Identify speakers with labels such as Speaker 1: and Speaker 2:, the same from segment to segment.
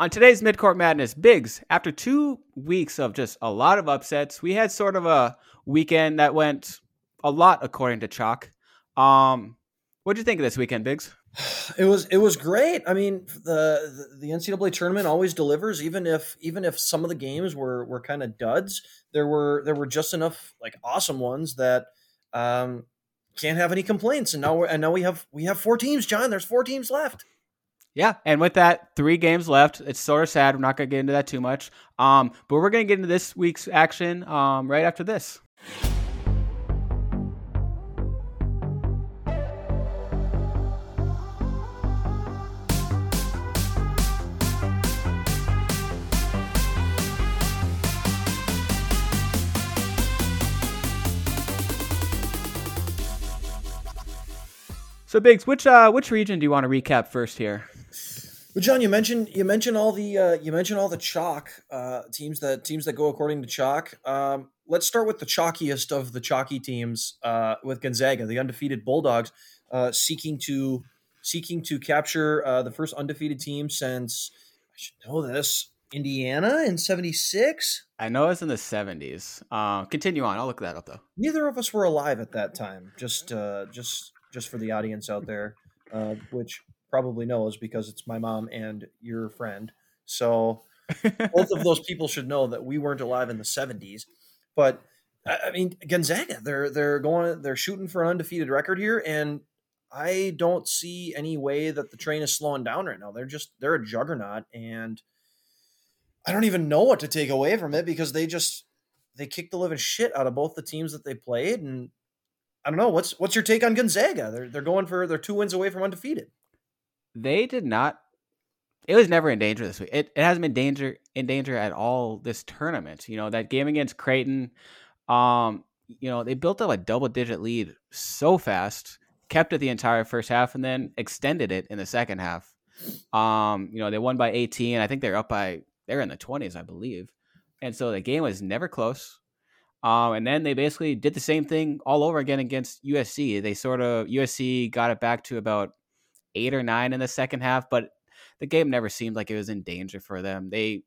Speaker 1: On today's Midcourt Madness, Biggs, after two weeks of just a lot of upsets, we had sort of a weekend that went a lot according to Chalk. Um, what do you think of this weekend, Biggs?
Speaker 2: It was it was great. I mean, the, the NCAA tournament always delivers, even if even if some of the games were were kind of duds. There were there were just enough like awesome ones that um, can't have any complaints. And now we're, and now we have we have four teams, John. There's four teams left.
Speaker 1: Yeah, and with that, three games left. It's sort of sad. We're not going to get into that too much. Um, but we're going to get into this week's action um, right after this. So Biggs, which uh, which region do you want to recap first here?
Speaker 2: Well, John, you mentioned you mentioned all the uh, you mentioned all the chalk uh, teams that teams that go according to chalk. Um, let's start with the chalkiest of the chalky teams uh, with Gonzaga, the undefeated Bulldogs, uh, seeking to seeking to capture uh, the first undefeated team since I should know this Indiana in '76.
Speaker 1: I know it's in the '70s. Uh, continue on. I'll look that up though.
Speaker 2: Neither of us were alive at that time. Just uh, just just for the audience out there, uh, which probably knows because it's my mom and your friend. So both of those people should know that we weren't alive in the 70s. But I mean, Gonzaga, they're they're going they're shooting for an undefeated record here, and I don't see any way that the train is slowing down right now. They're just they're a juggernaut, and I don't even know what to take away from it because they just they kicked the living shit out of both the teams that they played, and I don't know what's what's your take on Gonzaga? They're they're going for they're two wins away from undefeated.
Speaker 1: They did not. It was never in danger this week. It, it hasn't been danger in danger at all this tournament. You know that game against Creighton. Um, you know they built up a double digit lead so fast, kept it the entire first half, and then extended it in the second half. Um, you know they won by 18. I think they're up by they're in the 20s, I believe, and so the game was never close. Um, and then they basically did the same thing all over again against USC. They sort of USC got it back to about eight or nine in the second half, but the game never seemed like it was in danger for them. They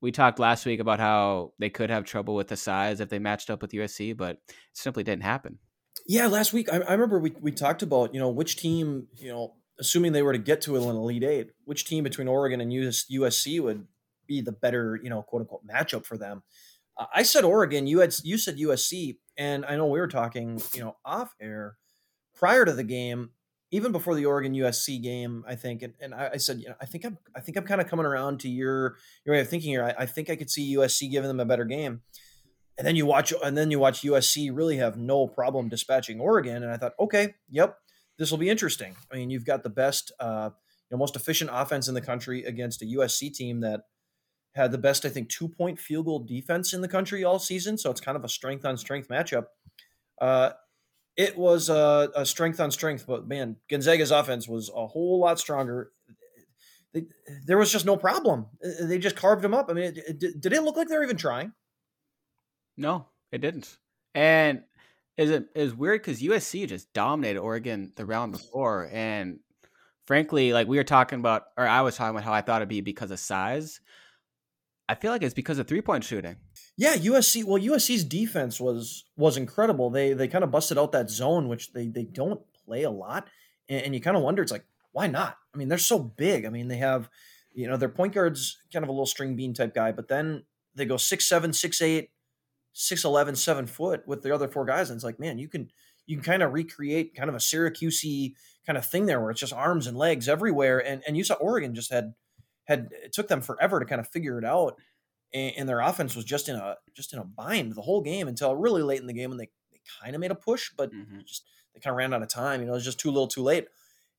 Speaker 1: we talked last week about how they could have trouble with the size if they matched up with USC, but it simply didn't happen.
Speaker 2: Yeah, last week I, I remember we, we talked about you know which team you know assuming they were to get to an elite eight, which team between Oregon and US, USC would be the better you know quote unquote matchup for them. Uh, I said Oregon. You had you said USC, and I know we were talking, you know, off air prior to the game, even before the Oregon USC game. I think, and, and I, I, said, you know, I think I'm, I think I'm kind of coming around to your your way of thinking here. I, I, think I could see USC giving them a better game, and then you watch, and then you watch USC really have no problem dispatching Oregon, and I thought, okay, yep, this will be interesting. I mean, you've got the best, uh, you know, most efficient offense in the country against a USC team that had the best, I think, two point field goal defense in the country all season. So it's kind of a strength on strength matchup. Uh, it was a, a, strength on strength, but man, Gonzaga's offense was a whole lot stronger. They, there was just no problem. Uh, uh, they just carved them up. I mean, it, it, did it look like they were even trying?
Speaker 1: No, it didn't. And is it is weird because USC just dominated Oregon the round before, and frankly, like we were talking about, or I was talking about how I thought it'd be because of size. I feel like it's because of three point shooting.
Speaker 2: Yeah, USC. Well, USC's defense was was incredible. They they kind of busted out that zone, which they they don't play a lot, and, and you kind of wonder, it's like why not? I mean, they're so big. I mean, they have, you know, their point guard's kind of a little string bean type guy, but then they go six seven, six eight, six eleven, seven foot with the other four guys, and it's like, man, you can you can kind of recreate kind of a Syracuse kind of thing there, where it's just arms and legs everywhere, and and you saw Oregon just had had it took them forever to kind of figure it out, and, and, their offense was just in a just in a bind the whole game until really late in the game when they, they kind of made a push, but mm-hmm. just they kind of ran out of time. You know, it was just too little, too late.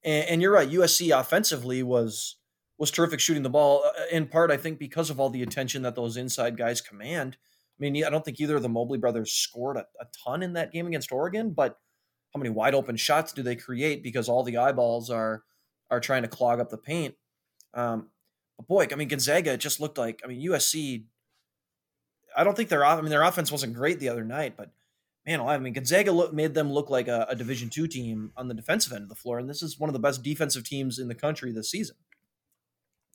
Speaker 2: And, and, you're right, USC offensively was was terrific shooting the ball uh, in part, I think, because of all the attention that those inside guys command. I mean, I don't think either of the Mobley brothers scored a, a ton in that game against Oregon, but how many wide open shots do they create because all the eyeballs are are trying to clog up the paint? Um, boy, I mean Gonzaga just looked like I mean USC. I don't think their I mean their offense wasn't great the other night, but man, I mean Gonzaga look, made them look like a, a Division two team on the defensive end of the floor, and this is one of the best defensive teams in the country this season.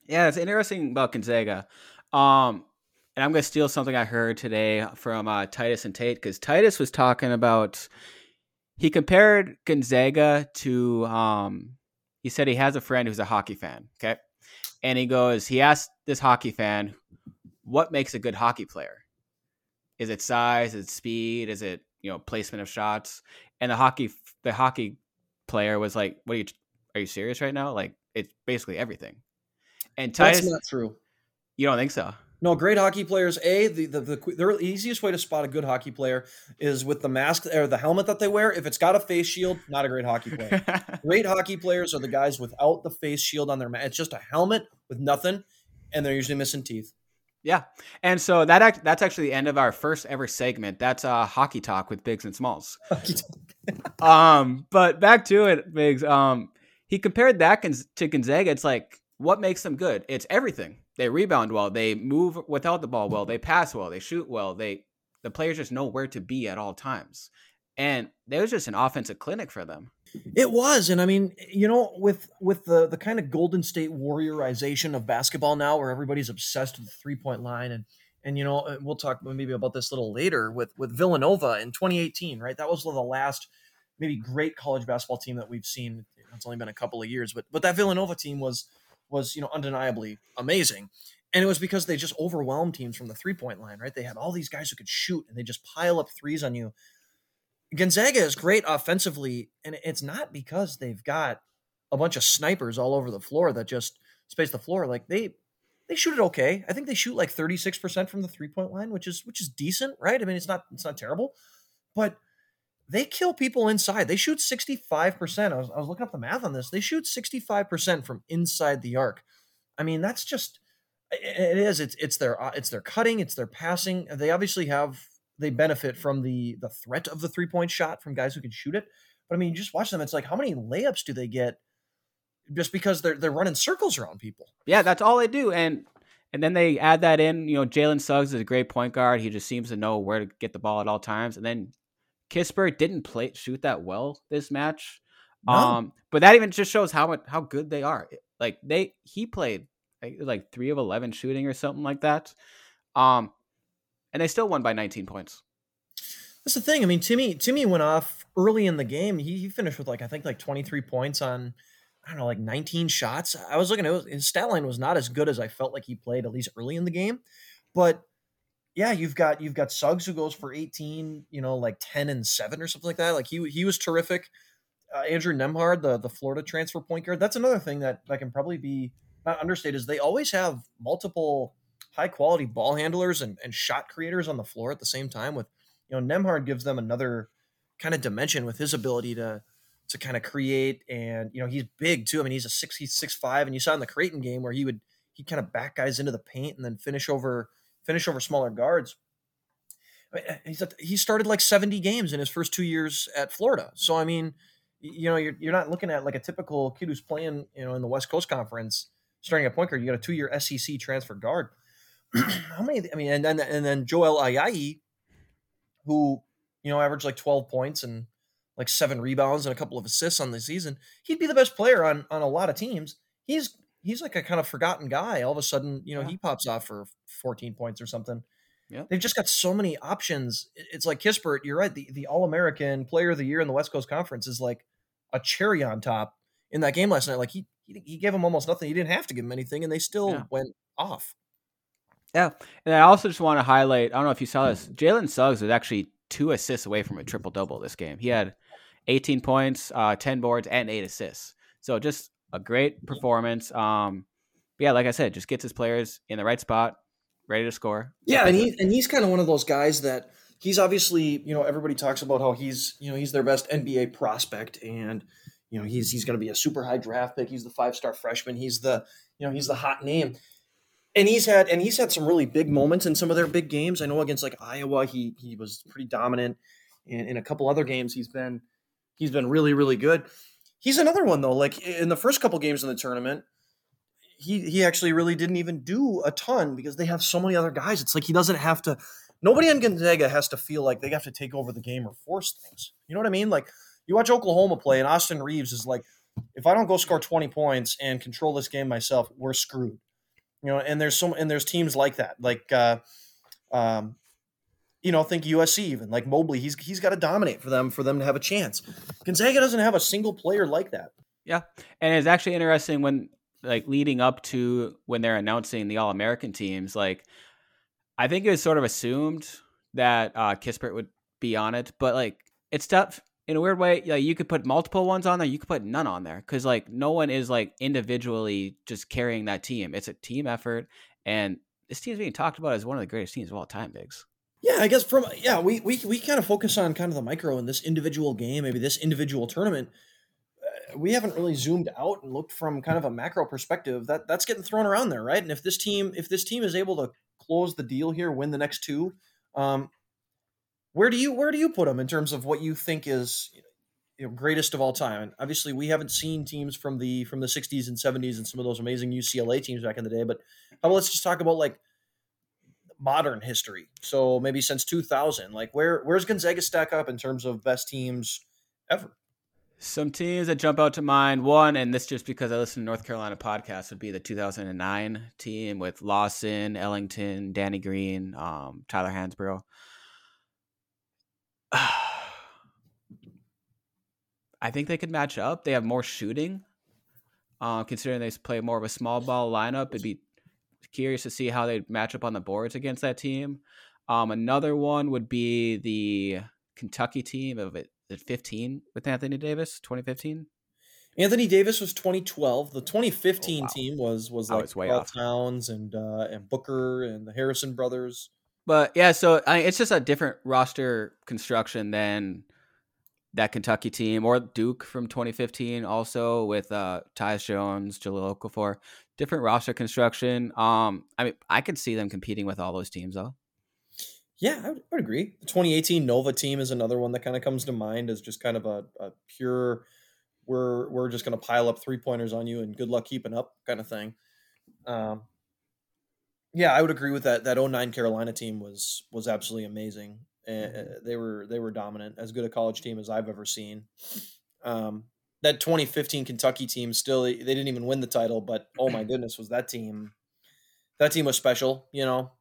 Speaker 1: Yeah, it's interesting about Gonzaga. Um, and I'm going to steal something I heard today from uh, Titus and Tate because Titus was talking about he compared Gonzaga to um, he said he has a friend who's a hockey fan. Okay, and he goes he asked this hockey fan what makes a good hockey player. Is it size? Is it speed? Is it you know placement of shots? And the hockey the hockey player was like, "What are you? Are you serious right now? Like it's basically everything." And Titus,
Speaker 2: That's not true.
Speaker 1: You don't think so?
Speaker 2: No, great hockey players. A the, the the the easiest way to spot a good hockey player is with the mask or the helmet that they wear. If it's got a face shield, not a great hockey player. great hockey players are the guys without the face shield on their mask. It's just a helmet with nothing, and they're usually missing teeth.
Speaker 1: Yeah, and so that act, that's actually the end of our first ever segment. That's uh, hockey talk with Biggs and Smalls. um, but back to it, Biggs. Um, he compared that to Gonzaga. It's like what makes them good? It's everything they rebound well, they move without the ball well, they pass well, they shoot well. They the players just know where to be at all times. And it was just an offensive clinic for them.
Speaker 2: It was, and I mean, you know, with with the the kind of Golden State Warriorization of basketball now, where everybody's obsessed with the three point line, and and you know, we'll talk maybe about this a little later with with Villanova in 2018, right? That was the last maybe great college basketball team that we've seen. It's only been a couple of years, but but that Villanova team was was you know undeniably amazing. And it was because they just overwhelmed teams from the three point line right? They had all these guys who could shoot and they just pile up threes on you. Gonzaga is great offensively and it's not because they've got a bunch of snipers all over the floor that just space the floor. Like they they shoot it okay. I think they shoot like 36% from the three point line which is which is decent right? I mean it's not it's not terrible. But they kill people inside. They shoot 65%. I was, I was looking up the math on this. They shoot 65% from inside the arc. I mean, that's just it is it's it's their uh, it's their cutting, it's their passing. They obviously have they benefit from the the threat of the three-point shot from guys who can shoot it. But I mean, you just watch them, it's like how many layups do they get just because they're they're running circles around people?
Speaker 1: Yeah, that's all they do. And and then they add that in, you know, Jalen Suggs is a great point guard. He just seems to know where to get the ball at all times. And then Kispert didn't play shoot that well this match. No. Um, but that even just shows how much how good they are. Like they he played like, like three of eleven shooting or something like that. Um, and they still won by 19 points.
Speaker 2: That's the thing. I mean, Timme Timme went off early in the game. He, he finished with like I think like 23 points on I don't know like 19 shots. I was looking at his stat line was not as good as I felt like he played at least early in the game, but yeah, you've got you've got Suggs who goes for 18, you know, like 10 and 7 or something like that. Like he he was terrific. Uh, Andrew Nembhard, the the Florida transfer point guard, that's another thing that that can probably be not understated is they always have multiple high quality ball handlers and, and shot creators on the floor at the same time with you know Nembhard gives them another kind of dimension with his ability to to kind of create and you know he's big too. I mean he's a six he's six five and you saw in the Creighton game where he would he kind of back guys into the paint and then finish over finish over smaller guards. He's he started like 70 games in his first two years at Florida. So I mean, you know, you're, you're not looking at like a typical kid who's playing, you know, in the West Coast Conference, starting at point guard. You got a two year SEC transfer guard. How many? I mean, and then and then Joel Ayayi, who you know averaged like 12 points and like seven rebounds and a couple of assists on the season. He'd be the best player on on a lot of teams. He's he's like a kind of forgotten guy. All of a sudden, you know, yeah. he pops off for 14 points or something. Yeah. They've just got so many options. It's like Kispert, you're right. The the All American player of the year in the West Coast Conference is like a cherry on top in that game last night. Like he he, he gave him almost nothing. He didn't have to give him anything, and they still yeah. went off.
Speaker 1: Yeah. And I also just want to highlight, I don't know if you saw this, Jalen Suggs was actually two assists away from a triple double this game. He had 18 points, uh, 10 boards, and eight assists. So just a great performance. Um, yeah, like I said, just gets his players in the right spot, ready to score.
Speaker 2: Yeah, and he and he's kind of one of those guys that he's obviously you know everybody talks about how he's you know he's their best NBA prospect and you know he's he's going to be a super high draft pick. He's the five star freshman. He's the you know he's the hot name. And he's had and he's had some really big moments in some of their big games. I know against like Iowa, he he was pretty dominant. And in a couple other games, he's been he's been really really good. He's another one though. Like in the first couple games in the tournament, he he actually really didn't even do a ton because they have so many other guys. It's like he doesn't have to. Nobody on Gonzaga has to feel like they have to take over the game or force things. You know what I mean? Like you watch Oklahoma play, and Austin Reaves is like, if I don't go score twenty points and control this game myself, we're screwed. You know, and there's some and there's teams like that, like uh, um, you know, think USC even like Mobley. He's he's got to dominate for them for them to have a chance. Gonzaga doesn't have a single player like that.
Speaker 1: Yeah, and it's actually interesting when like leading up to when they're announcing the All American teams. Like, I think it was sort of assumed that uh, Kispert would be on it, but like it's tough in a weird way. Like you could put multiple ones on there, you could put none on there because like no one is like individually just carrying that team. It's a team effort, and this team is being talked about as one of the greatest teams of all time. Biggs.
Speaker 2: Yeah, I guess from yeah, we we we kind of focus on kind of the micro in this individual game, maybe this individual tournament. Uh, we haven't really zoomed out and looked from kind of a macro perspective. That that's getting thrown around there, right? And if this team if this team is able to close the deal here, win the next two, um, where do you where do you put them in terms of what you think is you know, greatest of all time? And obviously, we haven't seen teams from the from the '60s and '70s and some of those amazing UCLA teams back in the day. But how about let's just talk about like modern history. So maybe since 2000, like where where's Gonzaga stack up in terms of best teams ever?
Speaker 1: Some teams that jump out to mind, one, and this just because I listen to North Carolina podcast, would be the 2009 team with Lawson, Ellington, Danny Green, um, Tyler Hansbrough. I think they could match up. They have more shooting. Uh, considering they play more of a small ball lineup, it'd be curious to see how they match up on the boards against that team. Um, another one would be the Kentucky team of it, 15 with Anthony Davis, 2015.
Speaker 2: Anthony Davis was 2012. The 2015 oh, wow. team was was like oh, Karl Towns and uh, and Booker and the Harrison brothers.
Speaker 1: But yeah, so I mean, it's just a different roster construction than that Kentucky team or Duke from 2015, also with uh, Tyus Jones, Jahlil Okafor different roster construction. Um, I mean, I could see them competing with all those teams though.
Speaker 2: Yeah, I would, I would agree. The 2018 Nova team is another one that kind of comes to mind as just kind of a, a pure, we're we're just going to pile up three pointers on you and good luck keeping up kind of thing. Um, yeah, I would agree with that. That 09 Carolina team was was absolutely amazing. And they were they were dominant, as good a college team as I've ever seen. Um, that 2015 Kentucky team still they didn't even win the title, but oh my goodness, was that team that team was special, you know.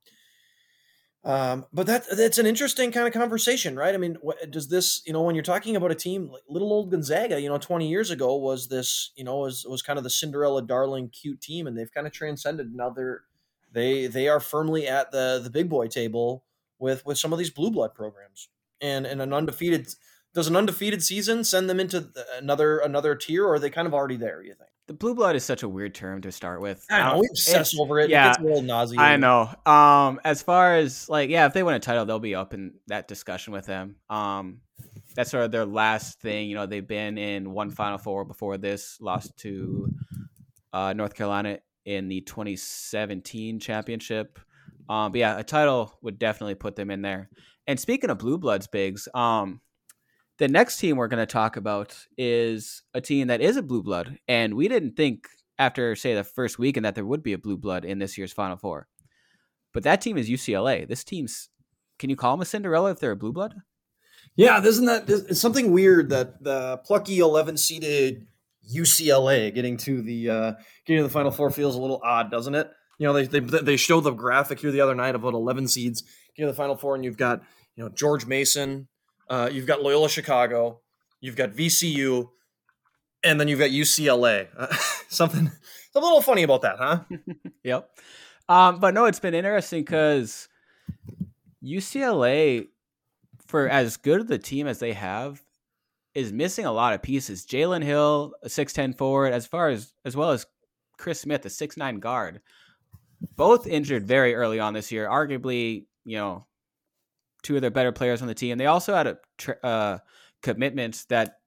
Speaker 2: Um, but that that's an interesting kind of conversation, right? I mean, what, does this, you know, when you're talking about a team like little old Gonzaga, you know, 20 years ago was this, you know, was was kind of the Cinderella darling cute team, and they've kind of transcended. Now they're they they are firmly at the the big boy table with with some of these blue blood programs, and and an undefeated does an undefeated season send them into another another tier, or are they kind of already there? You think?
Speaker 1: The blue blood is such a weird term to start with.
Speaker 2: I know we obsess over it. Yeah, it gets a little nauseating.
Speaker 1: I know. Um, as far as like, yeah, if they win a title, they'll be up in that discussion with them. Um, that's sort of their last thing. You know, they've been in one Final Four before this, lost to uh, North Carolina in the 2017 championship. Um, but yeah, a title would definitely put them in there. And speaking of blue bloods, Biggs, um, the next team we're going to talk about is a team that is a blue blood, and we didn't think after say the first weekend that there would be a blue blood in this year's Final Four. But that team is UCLA. This team's can you call them a Cinderella if they're a blue blood?
Speaker 2: Yeah, isn't that it's something weird that the plucky 11 seeded UCLA getting to the uh, getting to the Final Four feels a little odd, doesn't it? You know, they they they show the graphic here the other night of about 11 seeds getting to the Final Four, and you've got you know George Mason, uh, you've got Loyola Chicago, you've got VCU, and then you've got UCLA. Uh, something a little funny about that, huh?
Speaker 1: yep. Um, but no, it's been interesting because UCLA, for as good of the team as they have, is missing a lot of pieces. Jalen Hill, a six ten forward, as far as as well as Chris Smith, a six nine guard, both injured very early on this year. Arguably, you know, two of their better players on the team. They also had a uh, commitments that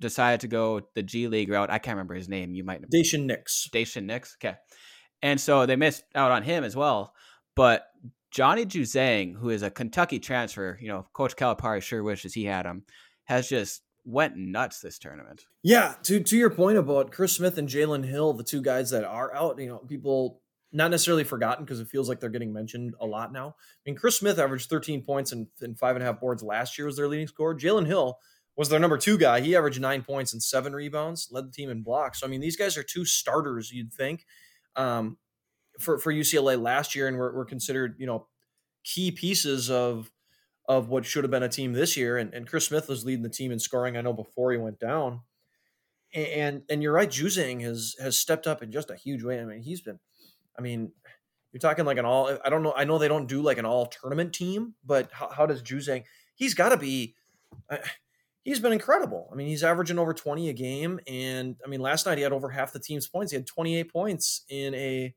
Speaker 1: decided to go the G League route. I can't remember his name. You might know.
Speaker 2: Daishen Nix.
Speaker 1: Daishen Nix. Okay. And so they missed out on him as well. But Johnny Juzang, who is a Kentucky transfer, you know, Coach Calipari sure wishes he had him, has just went nuts this tournament.
Speaker 2: Yeah, to to your point about Chris Smith and Jalen Hill, the two guys that are out, you know, people not necessarily forgotten because it feels like they're getting mentioned a lot now. I mean, Chris Smith averaged 13 points and, and five and a half boards last year was their leading scorer. Jalen Hill was their number two guy. He averaged nine points and seven rebounds, led the team in blocks. So I mean, these guys are two starters. You'd think. Um, for for UCLA last year, and were, were considered you know key pieces of of what should have been a team this year. And, and Chris Smith was leading the team in scoring. I know before he went down. And and you're right, Juzang has has stepped up in just a huge way. I mean, he's been. I mean, you're talking like an all. I don't know. I know they don't do like an all tournament team, but how, how does Juzang? He's got to be. Uh, he's been incredible. I mean, he's averaging over 20 a game, and I mean, last night he had over half the team's points. He had 28 points in a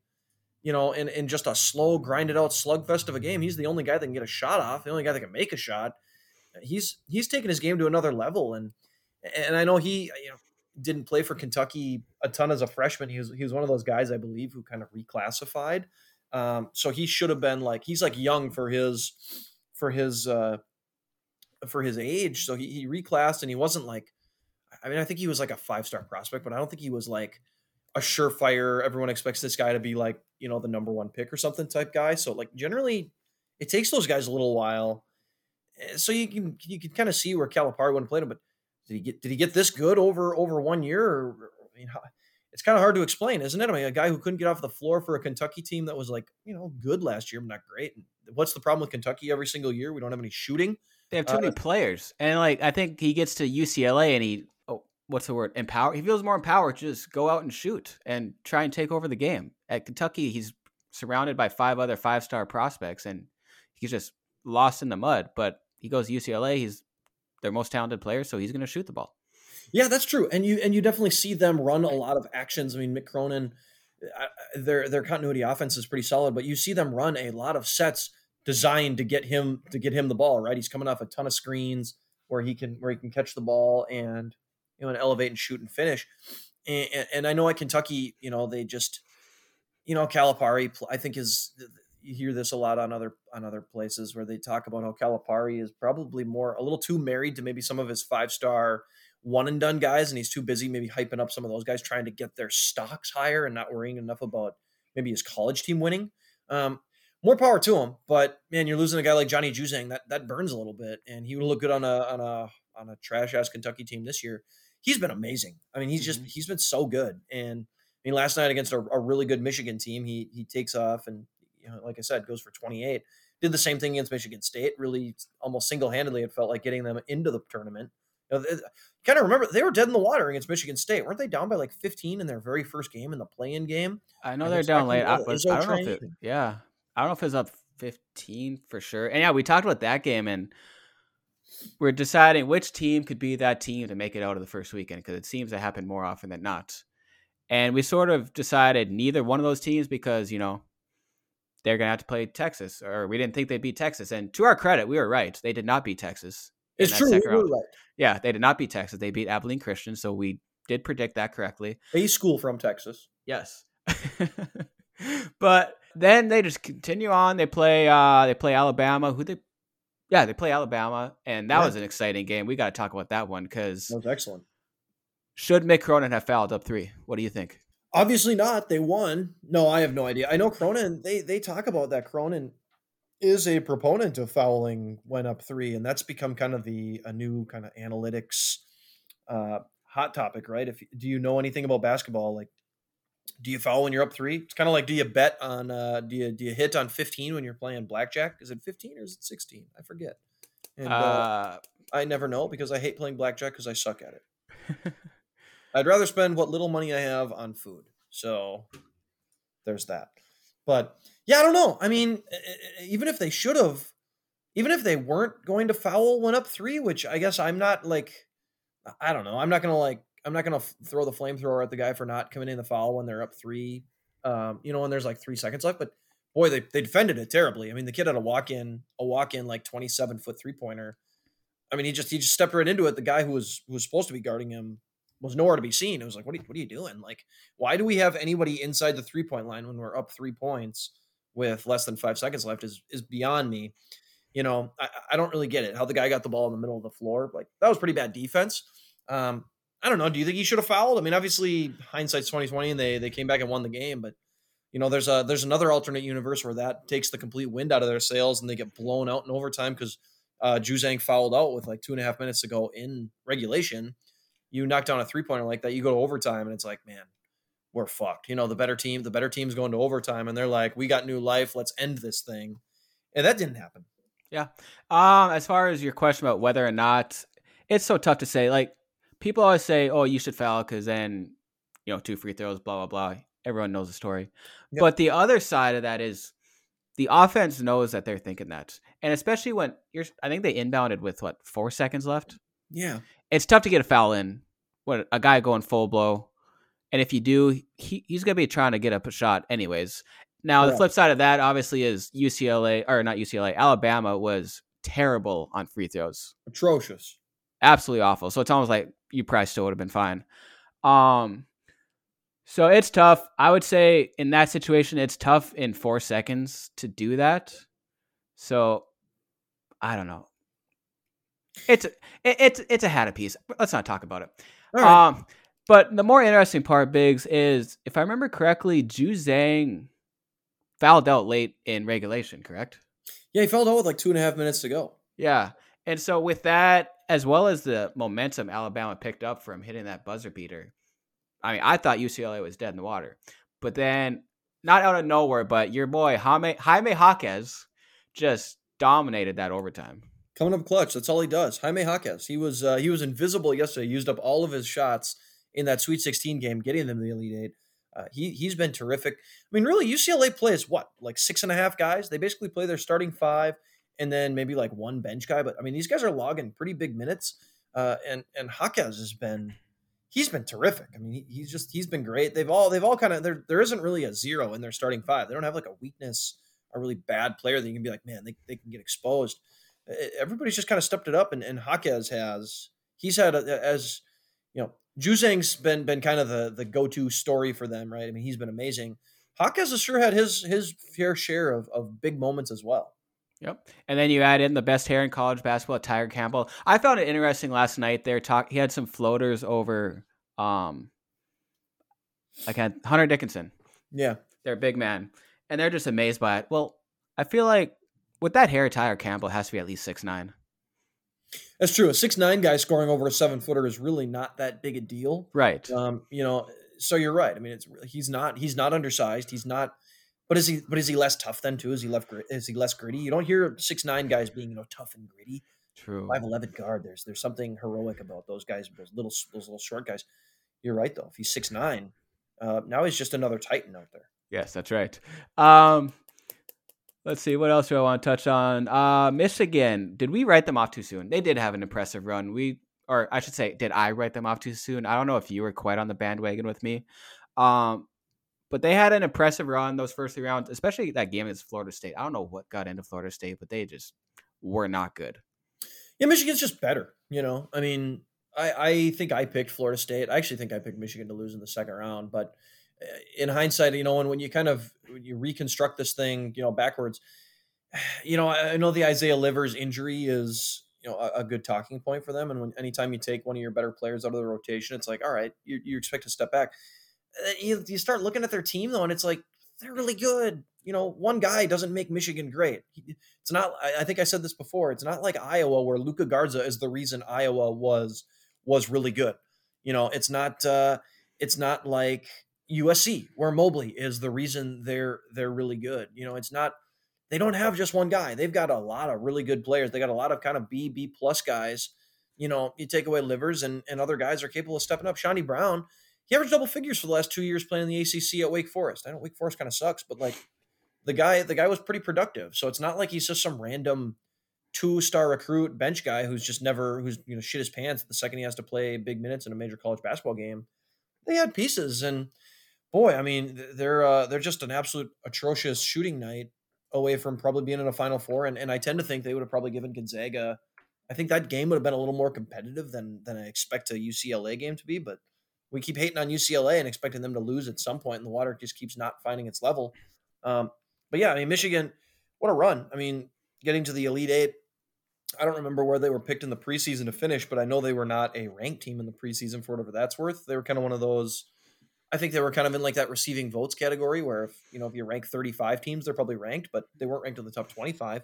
Speaker 2: you know, in, in just a slow, grinded out slugfest of a game. He's the only guy that can get a shot off, the only guy that can make a shot. He's he's taken his game to another level, and and I know he you know didn't play for Kentucky a ton as a freshman. He was he was one of those guys I believe who kind of reclassified. Um, so he should have been like he's like young for his for his uh, for his age. So he, he reclassed and he wasn't like I mean I think he was like a five star prospect, but I don't think he was like a surefire. Everyone expects this guy to be like you know the number one pick or something type guy. So like generally, it takes those guys a little while. Eh, so you can you can kind of see where Calipari wouldn't play him, but did he get did he get this good over over one year? Or, I mean, how, it's kind of hard to explain, isn't it? I mean, a guy who couldn't get off the floor for a Kentucky team that was like you know good last year, but not great. What's the problem with Kentucky every single year? We don't have any shooting.
Speaker 1: They have too uh, many players, and like I think he gets to UCLA and he what's the word empower he feels more empowered to just go out and shoot and try and take over the game at kentucky he's surrounded by five other five star prospects and he's just lost in the mud but he goes to ucla he's their most talented player so he's going to shoot the ball.
Speaker 2: Yeah that's true and you and you definitely see them run a lot of actions. I mean mick cronin their their continuity offense is pretty solid but you see them run a lot of sets designed to get him to get him the ball right? He's coming off a ton of screens where he can where he can catch the ball and you know, and elevate and shoot and finish. And, and I know at Kentucky, you know, they just, you know, Calipari, I think is you hear this a lot on other on other places where they talk about how Calipari is probably more a little too married to maybe some of his five star one and done guys, and he's too busy maybe hyping up some of those guys trying to get their stocks higher and not worrying enough about maybe his college team winning. Um, more power to him, but man, you're losing a guy like Johnny Juzang that that burns a little bit, and he would look good on a on a on a trash ass Kentucky team this year he's been amazing. I mean, he's just mm-hmm. he's been so good. And I mean, last night against a, a, really good Michigan team, he he takes off and you know, like I said, goes for 28. Did the same thing against Michigan State. Really, almost single handedly, it felt like getting them into the tournament. You know, kind of remember they were dead in the water against Michigan State, weren't they? Down by like 15 in their very first game in the play-in game.
Speaker 1: I know they're down late. I, I don't know if it, yeah, I don't know if it's up 15 for sure. And yeah, we talked about that game and we're deciding which team could be that team to make it out of the first weekend because it seems to happen more often than not. And we sort of decided neither one of those teams because, you know, they're going to have to play Texas, or we didn't think they'd beat Texas. And to our credit, we were right. They did not beat Texas.
Speaker 2: It's true. We were right.
Speaker 1: Yeah, they did not beat Texas. They beat Abilene Christian. So we did predict that correctly.
Speaker 2: A school from Texas.
Speaker 1: Yes. but then they just continue on. They play uh they play Alabama, who they yeah, they play Alabama, and that was an exciting game. We got to talk about that one because
Speaker 2: that was excellent.
Speaker 1: Should Mick Cronin have fouled up three? What do you think?
Speaker 2: Obviously not. They won. No, I have no idea. I know Cronin. They they talk about that. Cronin is a proponent of fouling when up three, and that's become kind of the a new kind of analytics uh, hot topic, right? If do you know anything about basketball, like do you foul when you're up three? It's kind of like do you bet on uh, do you do you hit on 15 when you're playing blackjack? Is it 15 or is it 16? I forget. And uh, uh, I never know because I hate playing blackjack because I suck at it. I'd rather spend what little money I have on food. So there's that. But yeah, I don't know. I mean, even if they should have, even if they weren't going to foul one up three, which I guess I'm not like, I don't know. I'm not gonna like I'm not f- throw the flamethrower at the guy for not coming in the foul when they're up three. Um, you know, when there's like three seconds left. But boy, they they defended it terribly. I mean, the kid had a walk in, a walk in like 27 foot three pointer. I mean, he just he just stepped right into it. The guy who was who was supposed to be guarding him was nowhere to be seen. It was like, what are you, what are you doing? Like, why do we have anybody inside the three point line when we're up three points with less than five seconds left? Is is beyond me. You know, I, I don't really get it. How the guy got the ball in the middle of the floor, like that was pretty bad defense. Um, I don't know. Do you think he should have fouled? I mean, obviously hindsight's twenty twenty, and they they came back and won the game. But you know, there's a there's another alternate universe where that takes the complete wind out of their sails, and they get blown out in overtime because uh, Juzang fouled out with like two and a half minutes to go in regulation. You knock down a three pointer like that, you go to overtime, and it's like, man, we're fucked. You know, the better team, the better team's going to overtime, and they're like, we got new life. Let's end this thing, and that didn't happen.
Speaker 1: Yeah. Um, as far as your question about whether or not, it's so tough to say. Like people always say, "Oh, you should foul because then, you know, two free throws, blah blah blah." Everyone knows the story. Yep. But the other side of that is the offense knows that they're thinking that, and especially when you're, I think they inbounded with what four seconds left.
Speaker 2: Yeah,
Speaker 1: it's tough to get a foul in. What a guy going full blow, and if you do, he, he's gonna be trying to get up a shot anyways. Now yeah. the flip side of that obviously is UCLA or not UCLA, Alabama was terrible on free throws.
Speaker 2: Atrocious.
Speaker 1: Absolutely awful. So it's almost like you probably still would have been fine. Um so it's tough. I would say in that situation it's tough in 4 seconds to do that. So I don't know. It's it's it's a hat a piece. Let's not talk about it. Right. Um but the more interesting part, Biggs, is if I remember correctly, Juzang fouled out late in regulation, correct?
Speaker 2: Yeah, he fouled out with like two and a half minutes to go.
Speaker 1: Yeah. And so with that, as well as the momentum Alabama picked up from hitting that buzzer beater, I mean, I thought UCLA was dead in the water. But then, not out of nowhere, but your boy Jaime, Jaime Jaquez just dominated that overtime.
Speaker 2: Coming up clutch. That's all he does. Jaime Jaquez. He was uh, he was invisible yesterday. He used up all of his shots in that Sweet 16 game, getting them the Elite Eight. Uh, he he's been terrific. I mean, really, UCLA plays what like six and a half guys. They basically play their starting five and then maybe like one bench guy. But I mean, these guys are logging pretty big minutes. Uh, and and Jaquez has been he's been terrific. I mean, he, he's just he's been great. They've all they've all kind of there there isn't really a zero in their starting five. They don't have like a weakness, a really bad player that you can be like, man, they, they can get exposed. Everybody's just kind of stepped it up, and and Jaquez has he's had a, as you know Juzang's been been kind of the the go to story for them, right? I mean, he's been amazing. Jaquez has sure had his his fair share of of big moments as well.
Speaker 1: Yep. And then you add in the best hair in college basketball, Tiger Campbell. I found it interesting last night. There talk he had some floaters over um like Hunter Dickinson.
Speaker 2: Yeah.
Speaker 1: They're a big man. And they're just amazed by it. Well, I feel like with that hair, Tiger Campbell has to be at least six nine.
Speaker 2: That's true. A six nine guy scoring over a seven footer is really not that big a deal,
Speaker 1: right?
Speaker 2: Um, you know, so you're right. I mean, it's he's not he's not undersized. He's not. But is he? But is he less tough then too? Is he left? Is he less gritty? You don't hear six nine guys being you know tough and gritty.
Speaker 1: True.
Speaker 2: Five eleven guard. There's there's something heroic about those guys. Those little those little short guys. You're right though. If he's six nine, uh, now he's just another Titan out there.
Speaker 1: Yes, that's right. Um, Let's see what else do I want to touch on. Uh, Michigan, did we write them off too soon? They did have an impressive run. We, or I should say, did I write them off too soon? I don't know if you were quite on the bandwagon with me. Um, but they had an impressive run those first three rounds, especially that game against Florida State. I don't know what got into Florida State, but they just were not good.
Speaker 2: Yeah, Michigan's just better. You know, I mean, I, I think I picked Florida State. I actually think I picked Michigan to lose in the second round, but in hindsight, you know, when, when you kind of you reconstruct this thing, you know, backwards, you know, I know the Isaiah Livers injury is you know a, a, good talking point for them. And when anytime you take one of your better players out of the rotation, it's like, all right, you, you expect to step back. You, you start looking at their team though, and it's like they're really good. You know, one guy doesn't make Michigan great. It's not. I think I said this before. It's not like Iowa, where Luka Garza is the reason Iowa was was really good. You know, it's not. uh It's not like USC, where Mobley is the reason they're they're really good. You know, it's not they don't have just one guy. They've got a lot of really good players. They got a lot of kind of B B plus guys. You know, you take away Livers and and other guys are capable of stepping up. Chaundee Brown, he averaged double figures for the last two years playing in the ACC at Wake Forest. I know Wake Forest kind of sucks, but like the guy the guy was pretty productive. So it's not like he's just some random two star recruit bench guy who's just never who's you know shit his pants the second he has to play big minutes in a major college basketball game. They had pieces and boy, I mean, they're uh, they're just an absolute atrocious shooting night away from probably being in a Final Four, and and I tend to think they would have probably given Gonzaga. I think that game would have been a little more competitive than than I expect a UCLA game to be, but we keep hating on UCLA and expecting them to lose at some point, and the water just keeps not finding its level. Um, but yeah, I mean, Michigan, what a run! I mean, getting to the Elite Eight. I don't remember where they were picked in the preseason to finish, but I know they were not a ranked team in the preseason for whatever that's worth. They were kind of one of those I think they were kind of in like that receiving votes category where if you know if you rank 35 teams, they're probably ranked, but they weren't ranked in the top 25.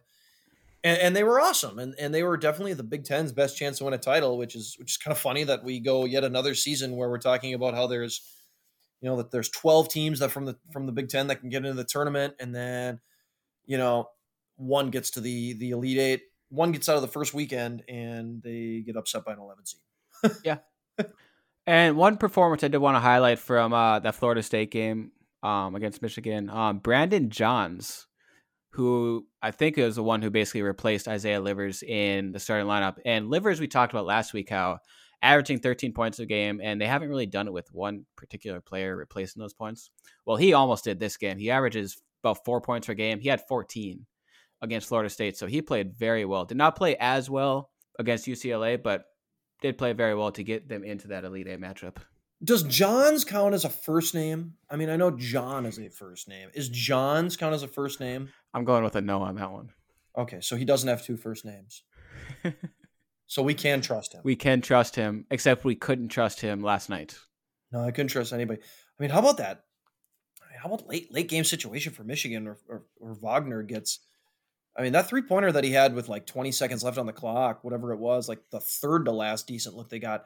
Speaker 2: And, and they were awesome, and, and they were definitely the Big Ten's best chance to win a title, which is which is kind of funny that we go yet another season where we're talking about how there's you know that there's 12 teams that from the from the Big Ten that can get into the tournament, and then you know one gets to the the Elite Eight, one gets out of the first weekend, and they get upset by an 11 seed.
Speaker 1: yeah. And one performance I did want to highlight from uh, that Florida State game um, against Michigan, um, Brandon Johns, who I think is the one who basically replaced Isaiah Livers in the starting lineup. And Livers, we talked about last week how averaging 13 points a game, and they haven't really done it with one particular player replacing those points. Well, he almost did this game. He averages about four points per game. He had 14 against Florida State, so he played very well. Did not play as well against UCLA, but did play very well to get them into that Elite Eight matchup.
Speaker 2: Does Johns count as a first name? I mean, I know John is a first name. Is Johns count as a first name?
Speaker 1: I'm going with a no on that one.
Speaker 2: Okay, so he doesn't have two first names. so we can trust him.
Speaker 1: We can trust him, except we couldn't trust him last night.
Speaker 2: No, I couldn't trust anybody. I mean, how about that? How about late late game situation for Michigan or, or, or Wagner gets I mean, that three pointer that he had with like 20 seconds left on the clock, whatever it was, like the third to last decent look they got,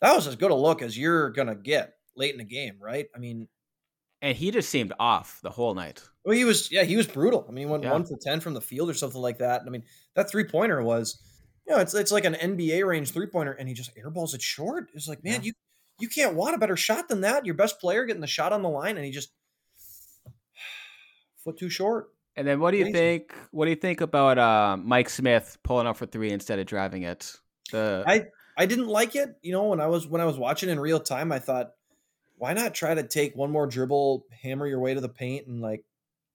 Speaker 2: that was as good a look as you're going to get late in the game, right? I mean,
Speaker 1: and he just seemed off the whole night.
Speaker 2: Well, he was, yeah, he was brutal. I mean, he went yeah. one for 10 from the field or something like that. I mean, that three pointer was, you know, it's, it's like an NBA range three pointer and he just airballs it short. It's like, man, yeah. you, you can't want a better shot than that. Your best player getting the shot on the line and he just foot too short.
Speaker 1: And then what do you Amazing. think? What do you think about uh, Mike Smith pulling up for three instead of driving it?
Speaker 2: The I I didn't like it. You know, when I was when I was watching in real time, I thought, why not try to take one more dribble, hammer your way to the paint, and like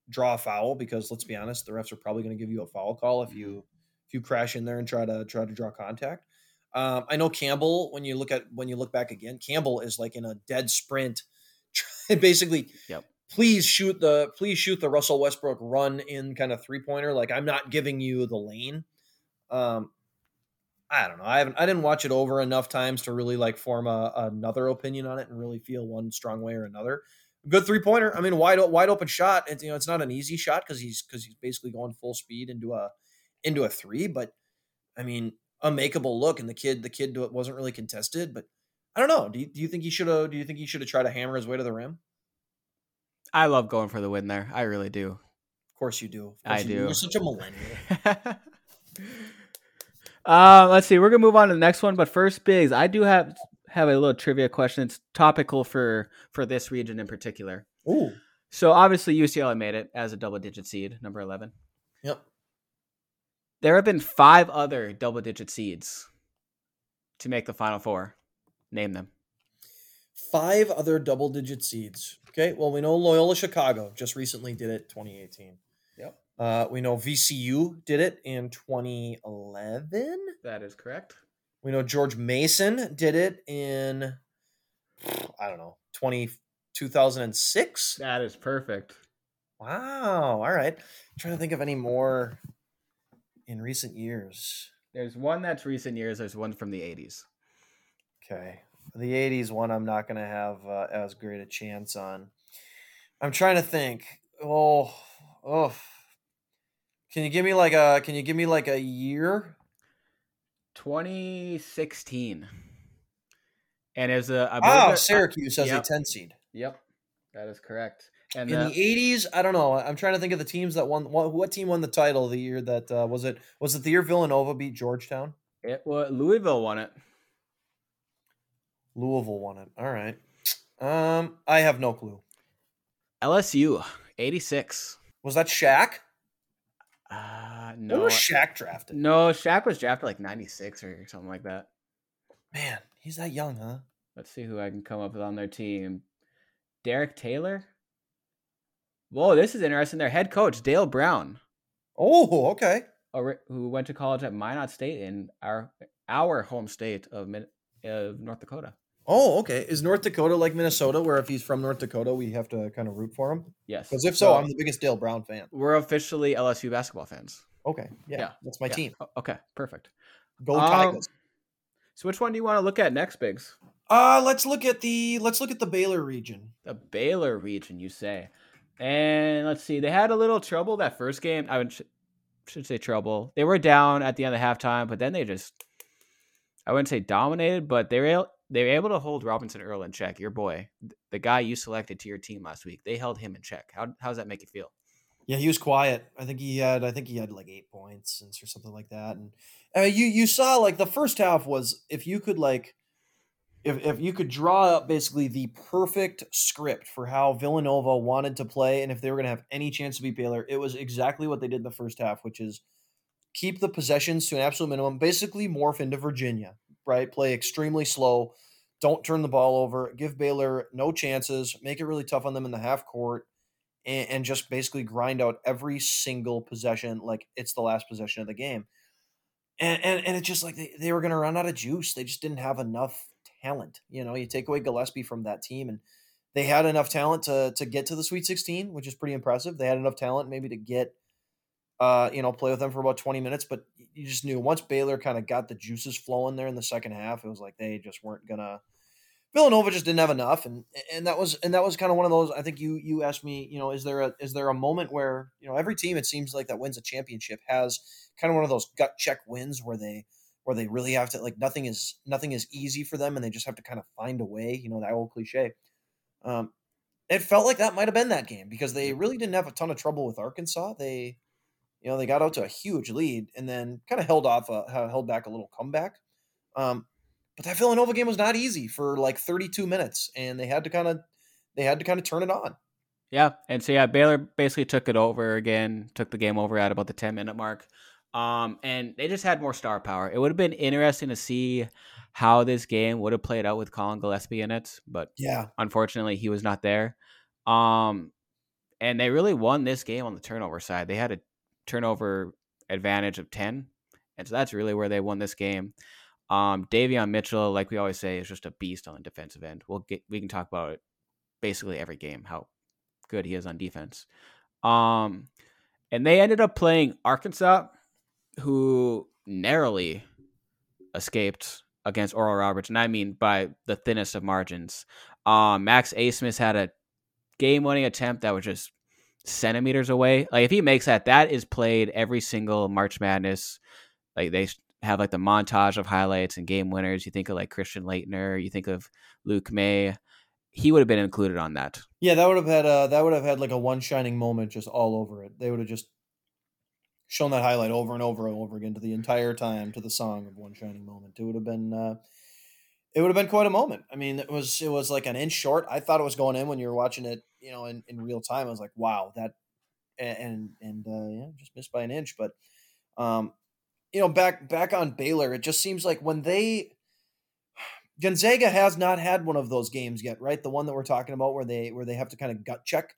Speaker 2: draw a foul? Because let's be honest, the refs are probably going to give you a foul call if you if you crash in there and try to try to draw contact. Um, I know Campbell. When you look at when you look back again, Campbell is like in a dead sprint, basically
Speaker 1: yep
Speaker 2: please shoot the please shoot the Russell Westbrook run in kind of three pointer. Like I'm not giving you the lane. Um, I don't know. I haven't I didn't watch it over enough times to really like form a, another opinion on it and really feel one strong way or another. Good three pointer. I mean, wide wide open shot. It's you know it's not an easy shot because he's because he's basically going full speed into a into a three. But I mean, a makeable look. And the kid the kid wasn't really contested. But I don't know. Do you, do you think he should have? Do you think he should have tried to hammer his way to the rim?
Speaker 1: I love going for the win there. I really do.
Speaker 2: Of course you do. Course
Speaker 1: I
Speaker 2: you
Speaker 1: do.
Speaker 2: You're such a millennial.
Speaker 1: uh, let's see. We're gonna move on to the next one, but first, Biggs, I do have have a little trivia question. It's topical for for this region in particular.
Speaker 2: Ooh.
Speaker 1: So obviously UCLA made it as a double digit seed, number eleven.
Speaker 2: Yep.
Speaker 1: There have been five other double digit seeds to make the final four. Name them.
Speaker 2: Five other double digit seeds. Okay, well, we know Loyola Chicago just recently did it 2018.
Speaker 1: Yep.
Speaker 2: Uh, we know VCU did it in 2011.
Speaker 1: That is correct.
Speaker 2: We know George Mason did it in, I don't know, 20, 2006.
Speaker 1: That is perfect.
Speaker 2: Wow. All right. I'm trying to think of any more in recent years.
Speaker 1: There's one that's recent years. There's one from the 80s.
Speaker 2: Okay the 80s one I'm not going to have uh, as great a chance on. I'm trying to think. Oh, oh. Can you give me like a can you give me like a year?
Speaker 1: 2016. And as a I
Speaker 2: oh, Syracuse as yep. a 10 seed.
Speaker 1: Yep. That is correct. And
Speaker 2: in the, the 80s, I don't know. I'm trying to think of the teams that won. What, what team won the title the year that uh, was it? Was it the year Villanova beat Georgetown?
Speaker 1: It well, Louisville won it.
Speaker 2: Louisville won it. All right. Um, I have no clue.
Speaker 1: LSU, 86.
Speaker 2: Was that Shaq?
Speaker 1: Uh, no.
Speaker 2: When was Shaq drafted?
Speaker 1: No, Shaq was drafted like 96 or something like that.
Speaker 2: Man, he's that young, huh?
Speaker 1: Let's see who I can come up with on their team. Derek Taylor? Whoa, this is interesting. Their head coach, Dale Brown.
Speaker 2: Oh, okay.
Speaker 1: Who went to college at Minot State in our our home state of, of North Dakota.
Speaker 2: Oh, okay. Is North Dakota like Minnesota, where if he's from North Dakota, we have to kind of root for him?
Speaker 1: Yes.
Speaker 2: Because if so, so, I'm the biggest Dale Brown fan.
Speaker 1: We're officially LSU basketball fans.
Speaker 2: Okay. Yeah. yeah. That's my yeah. team.
Speaker 1: Okay. Perfect.
Speaker 2: Go um, Tigers.
Speaker 1: So which one do you want to look at next, Biggs?
Speaker 2: Uh let's look at the let's look at the Baylor region.
Speaker 1: The Baylor region, you say. And let's see. They had a little trouble that first game. I would, should say trouble. They were down at the end of halftime, but then they just I wouldn't say dominated, but they were they were able to hold Robinson Earl in check. Your boy, the guy you selected to your team last week, they held him in check. How how does that make you feel?
Speaker 2: Yeah, he was quiet. I think he had. I think he had like eight points or something like that. And you you saw like the first half was if you could like, if if you could draw up basically the perfect script for how Villanova wanted to play, and if they were going to have any chance to beat Baylor, it was exactly what they did in the first half, which is keep the possessions to an absolute minimum. Basically, morph into Virginia, right? Play extremely slow. Don't turn the ball over. Give Baylor no chances. Make it really tough on them in the half court and, and just basically grind out every single possession like it's the last possession of the game. And and, and it's just like they, they were going to run out of juice. They just didn't have enough talent. You know, you take away Gillespie from that team, and they had enough talent to to get to the Sweet 16, which is pretty impressive. They had enough talent maybe to get, uh, you know, play with them for about 20 minutes. But you just knew once Baylor kind of got the juices flowing there in the second half, it was like they just weren't gonna Villanova just didn't have enough, and and that was and that was kind of one of those. I think you you asked me, you know, is there a is there a moment where you know every team it seems like that wins a championship has kind of one of those gut check wins where they where they really have to like nothing is nothing is easy for them and they just have to kind of find a way. You know that old cliche. Um, it felt like that might have been that game because they really didn't have a ton of trouble with Arkansas. They, you know, they got out to a huge lead and then kind of held off, a, held back a little comeback. Um, but that Villanova game was not easy for like 32 minutes, and they had to kind of they had to kind of turn it on.
Speaker 1: Yeah, and so yeah, Baylor basically took it over again, took the game over at about the 10 minute mark. Um, and they just had more star power. It would have been interesting to see how this game would have played out with Collin Gillespie in it, but
Speaker 2: yeah,
Speaker 1: unfortunately he was not there. Um, and they really won this game on the turnover side. They had a turnover advantage of 10, and so that's really where they won this game. Um, Davion Mitchell, like we always say, is just a beast on the defensive end. We'll get we can talk about it basically every game how good he is on defense. Um, and they ended up playing Arkansas, who narrowly escaped against Oral Roberts, and I mean by the thinnest of margins. Um, Max Abmas had a game-winning attempt that was just centimeters away. Like if he makes that, that is played every single March Madness. Like they have like the montage of highlights and game winners. You think of like Christian Laettner, you think of Luke Maye. He would have been included on that.
Speaker 2: Yeah, that would have had a that would have had like a one shining moment just all over it. They would have just shown that highlight over and over and over again to the entire time to the song of one shining moment. It would have been uh, it would have been quite a moment. I mean, it was it was like an inch short. I thought it was going in when you were watching it, you know, in, in real time. I was like, wow, that and and uh, yeah, just missed by an inch. But um, you know, back back on Baylor, it just seems like when they Gonzaga has not had one of those games yet, right? The one that we're talking about where they where they have to kind of gut check.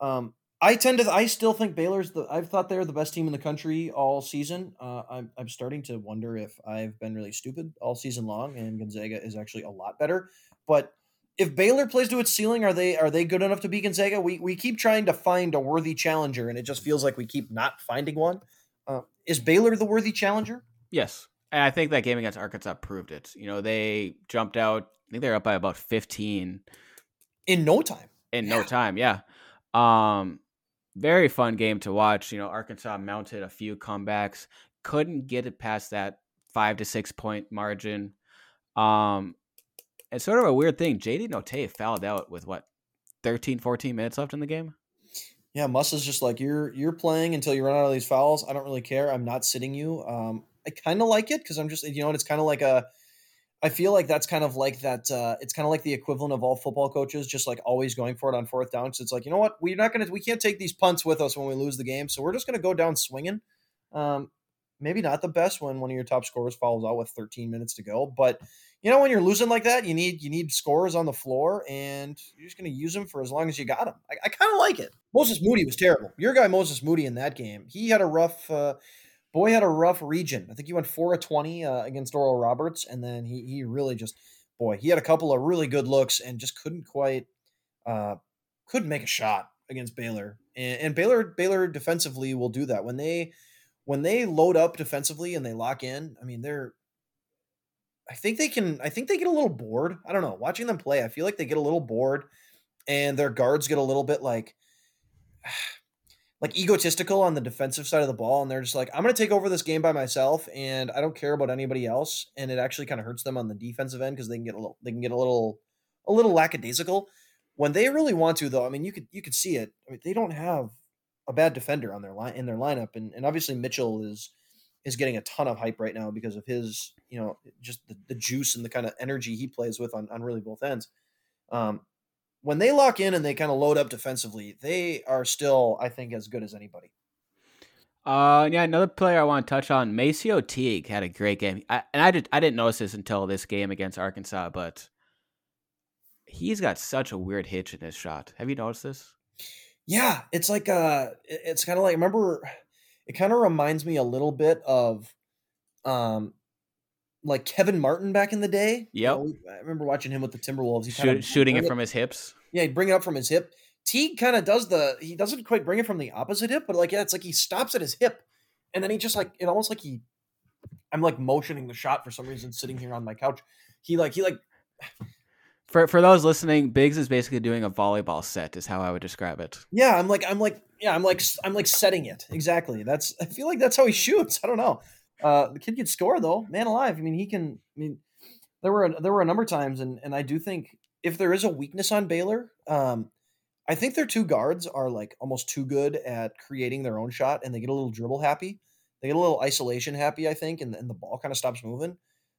Speaker 2: Um, I tend to I still think Baylor's the I've thought they're the best team in the country all season. Uh, I'm I'm starting to wonder if I've been really stupid all season long and Gonzaga is actually a lot better. But if Baylor plays to its ceiling, are they are they good enough to beat Gonzaga? We we keep trying to find a worthy challenger, and it just feels like we keep not finding one. Uh, is Baylor the worthy challenger?
Speaker 1: Yes. And I think that game against Arkansas proved it. You know, they jumped out, I think they're up by about 15
Speaker 2: in no time.
Speaker 1: In yeah. no time, yeah. Um very fun game to watch. You know, Arkansas mounted a few comebacks, couldn't get it past that 5 to 6 point margin. Um it's sort of a weird thing. JD Notae fouled out with what 13 14 minutes left in the game
Speaker 2: yeah, Muss is just like you're you're playing until you run out of these fouls. I don't really care. I'm not sitting you. Um, I kind of like it because I'm just you know it's kind of like a. I feel like that's kind of like that. Uh, it's kind of like the equivalent of all football coaches just like always going for it on fourth down. So it's like you know what we're not gonna we can't take these punts with us when we lose the game. So we're just gonna go down swinging. Um, maybe not the best when one of your top scorers falls out with 13 minutes to go, but you know when you're losing like that, you need you need scores on the floor, and you're just going to use them for as long as you got them. I, I kind of like it. Moses Moody was terrible. Your guy Moses Moody in that game, he had a rough. Uh, boy had a rough region. I think he went four of twenty uh, against Oral Roberts, and then he he really just boy he had a couple of really good looks and just couldn't quite uh, couldn't make a shot against Baylor. And, and Baylor Baylor defensively will do that when they when they load up defensively and they lock in. I mean they're I think they can. I think they get a little bored. I don't know. Watching them play, I feel like they get a little bored, and their guards get a little bit like, like egotistical on the defensive side of the ball, and they're just like, I'm going to take over this game by myself, and I don't care about anybody else. And it actually kind of hurts them on the defensive end because they can get a little, they can get a little, a little lackadaisical when they really want to. Though, I mean, you could you could see it. I mean, they don't have a bad defender on their line in their lineup, and and obviously Mitchell is is getting a ton of hype right now because of his, you know, just the, the juice and the kind of energy he plays with on, on really both ends. Um, when they lock in and they kind of load up defensively, they are still, I think, as good as anybody.
Speaker 1: Uh, yeah, another player I want to touch on, MaCio Teague had a great game, I, and I did I didn't notice this until this game against Arkansas, but he's got such a weird hitch in his shot. Have you noticed this?
Speaker 2: Yeah, it's like uh, it's kind of like remember, it kind of reminds me a little bit of, um, like Kevin Martin back in the day.
Speaker 1: Yeah,
Speaker 2: I remember watching him with the Timberwolves.
Speaker 1: He Shoot, shooting it, it from his hips.
Speaker 2: Yeah, he'd bring it up from his hip. Teague kind of does the he doesn't quite bring it from the opposite hip, but like yeah, it's like he stops at his hip, and then he just like it almost like he. I'm like motioning the shot for some reason, sitting here on my couch. He like he like.
Speaker 1: For for those listening, Biggs is basically doing a volleyball set, is how I would describe it.
Speaker 2: Yeah, I'm like I'm like yeah, I'm like I'm like setting it exactly. That's I feel like that's how he shoots. I don't know. Uh, the kid can score though, man alive. I mean, he can. I mean, there were a, there were a number of times, and and I do think if there is a weakness on Baylor, um, I think their two guards are like almost too good at creating their own shot, and they get a little dribble happy. They get a little isolation happy, I think, and, and the ball kind of stops moving.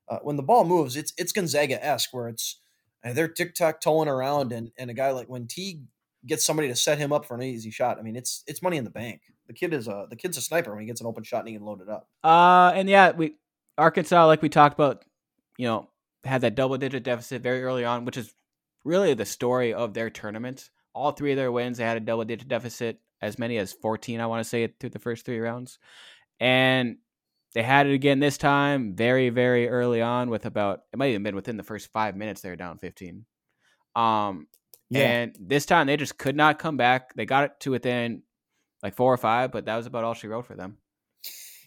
Speaker 2: Uh, when the ball moves, it's it's Gonzaga esque, where it's uh, they're tic tac toeing around, and and a guy like when Teague gets somebody to set him up for an easy shot. I mean, it's it's money in the bank the kid is a the kid's a sniper when he gets an open shot and he can load it up.
Speaker 1: Uh, and yeah, we Arkansas, like we talked about, you know, had that double digit deficit very early on, which is really the story of their tournament. All three of their wins, they had a double digit deficit, as many as 14, I want to say, through the first three rounds. And they had it again this time, very, very early on, with about, it might have been within the first five minutes, they were down 15. Um, yeah. And this time they just could not come back. They got it to within like four or five, but that was about all she wrote for them.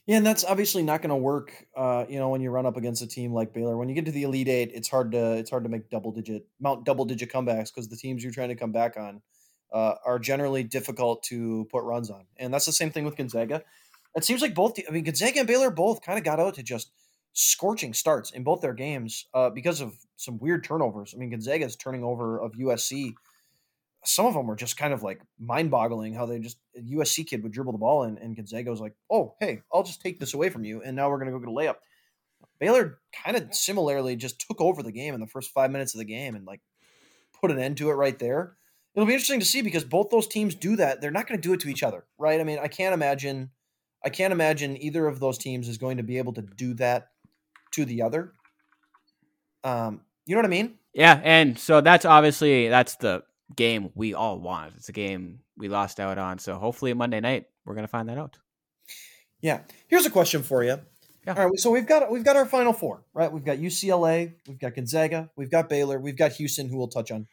Speaker 2: Yeah, and that's obviously not going to work. Uh, you know, when you run up against a team like Baylor, when you get to the Elite Eight, it's hard to it's hard to make double digit mount double digit comebacks because the teams you're trying to come back on uh, are generally difficult to put runs on, and that's the same thing with Gonzaga. It seems like both. I mean, Gonzaga and Baylor both kind of got out to just scorching starts in both their games uh, because of some weird turnovers. I mean, Gonzaga's turning over of USC some of them were just kind of like mind boggling how they just USC kid would dribble the ball and, and Gonzaga was like, oh, hey, I'll just take this away from you. And now we're going to go get a layup. Baylor kind of similarly just took over the game in the first five minutes of the game and like put an end to it right there. It'll be interesting to see because both those teams do that. They're not going to do it to each other, right? I mean, I can't imagine, I can't imagine either of those teams is going to be able to do that to the other. Um, you know what I mean?
Speaker 1: Yeah, and so that's obviously that's the game we all want. It's a game we lost out on. So hopefully Monday night we're gonna find that out.
Speaker 2: Yeah. Here's a question for you. Yeah. All right. So we've got we've got our final four, right? We've got UCLA, we've got Gonzaga, we've got Baylor, we've got Houston, who we'll touch on.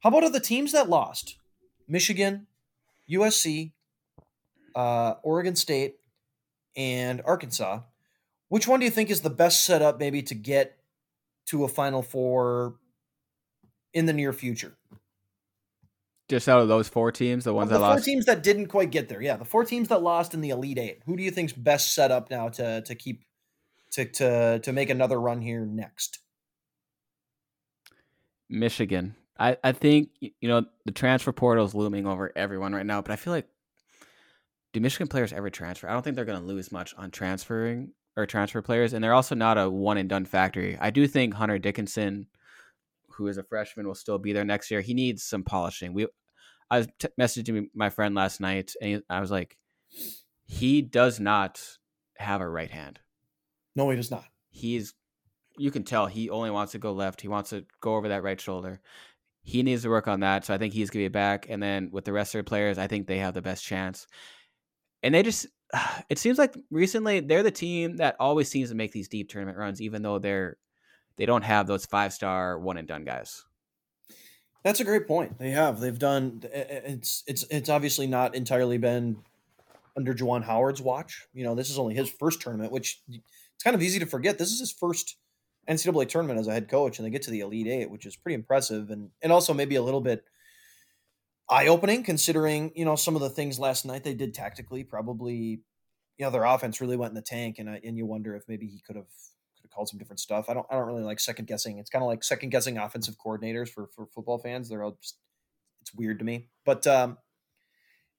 Speaker 2: How about the teams that lost? Michigan, USC, uh, Oregon State, and Arkansas. Which one do you think is the best setup, maybe, to get to a Final Four in the near future?
Speaker 1: Just out of those four teams, the ones
Speaker 2: well, the
Speaker 1: that
Speaker 2: four
Speaker 1: lost.
Speaker 2: teams that didn't quite get there. Yeah, the four teams that lost in the Elite Eight. Who do you think's best set up now to to keep to to to make another run here next?
Speaker 1: Michigan. I I think you know the transfer portal is looming over everyone right now, but I feel like do Michigan players ever transfer? I don't think they're going to lose much on transferring or transfer players, and they're also not a one and done factory. I do think Hunter Dickinson who is a freshman, will still be there next year. He needs some polishing. We, I was t- messaging my friend last night, and I was like, he does not have a right hand.
Speaker 2: No, he does not.
Speaker 1: He's, you can tell he only wants to go left. He wants to go over that right shoulder. He needs to work on that. So I think he's gonna be back. And then with the rest of the players, I think they have the best chance. And they just, it seems like recently they're the team that always seems to make these deep tournament runs, even though they're they don't have those five star one and done guys.
Speaker 2: That's a great point. They have. They've done. It's it's it's obviously not entirely been under Juwan Howard's watch. You know, this is only his first tournament, which it's kind of easy to forget. This is his first NCAA tournament as a head coach, and they get to the Elite Eight, which is pretty impressive, and and also maybe a little bit eye opening considering you know some of the things last night they did tactically. Probably, you know, their offense really went in the tank, and I, and you wonder if maybe he could have could have called some different stuff. I don't I don't really like second guessing. It's kind of like second guessing offensive coordinators for for football fans. They're all just it's weird to me, but um,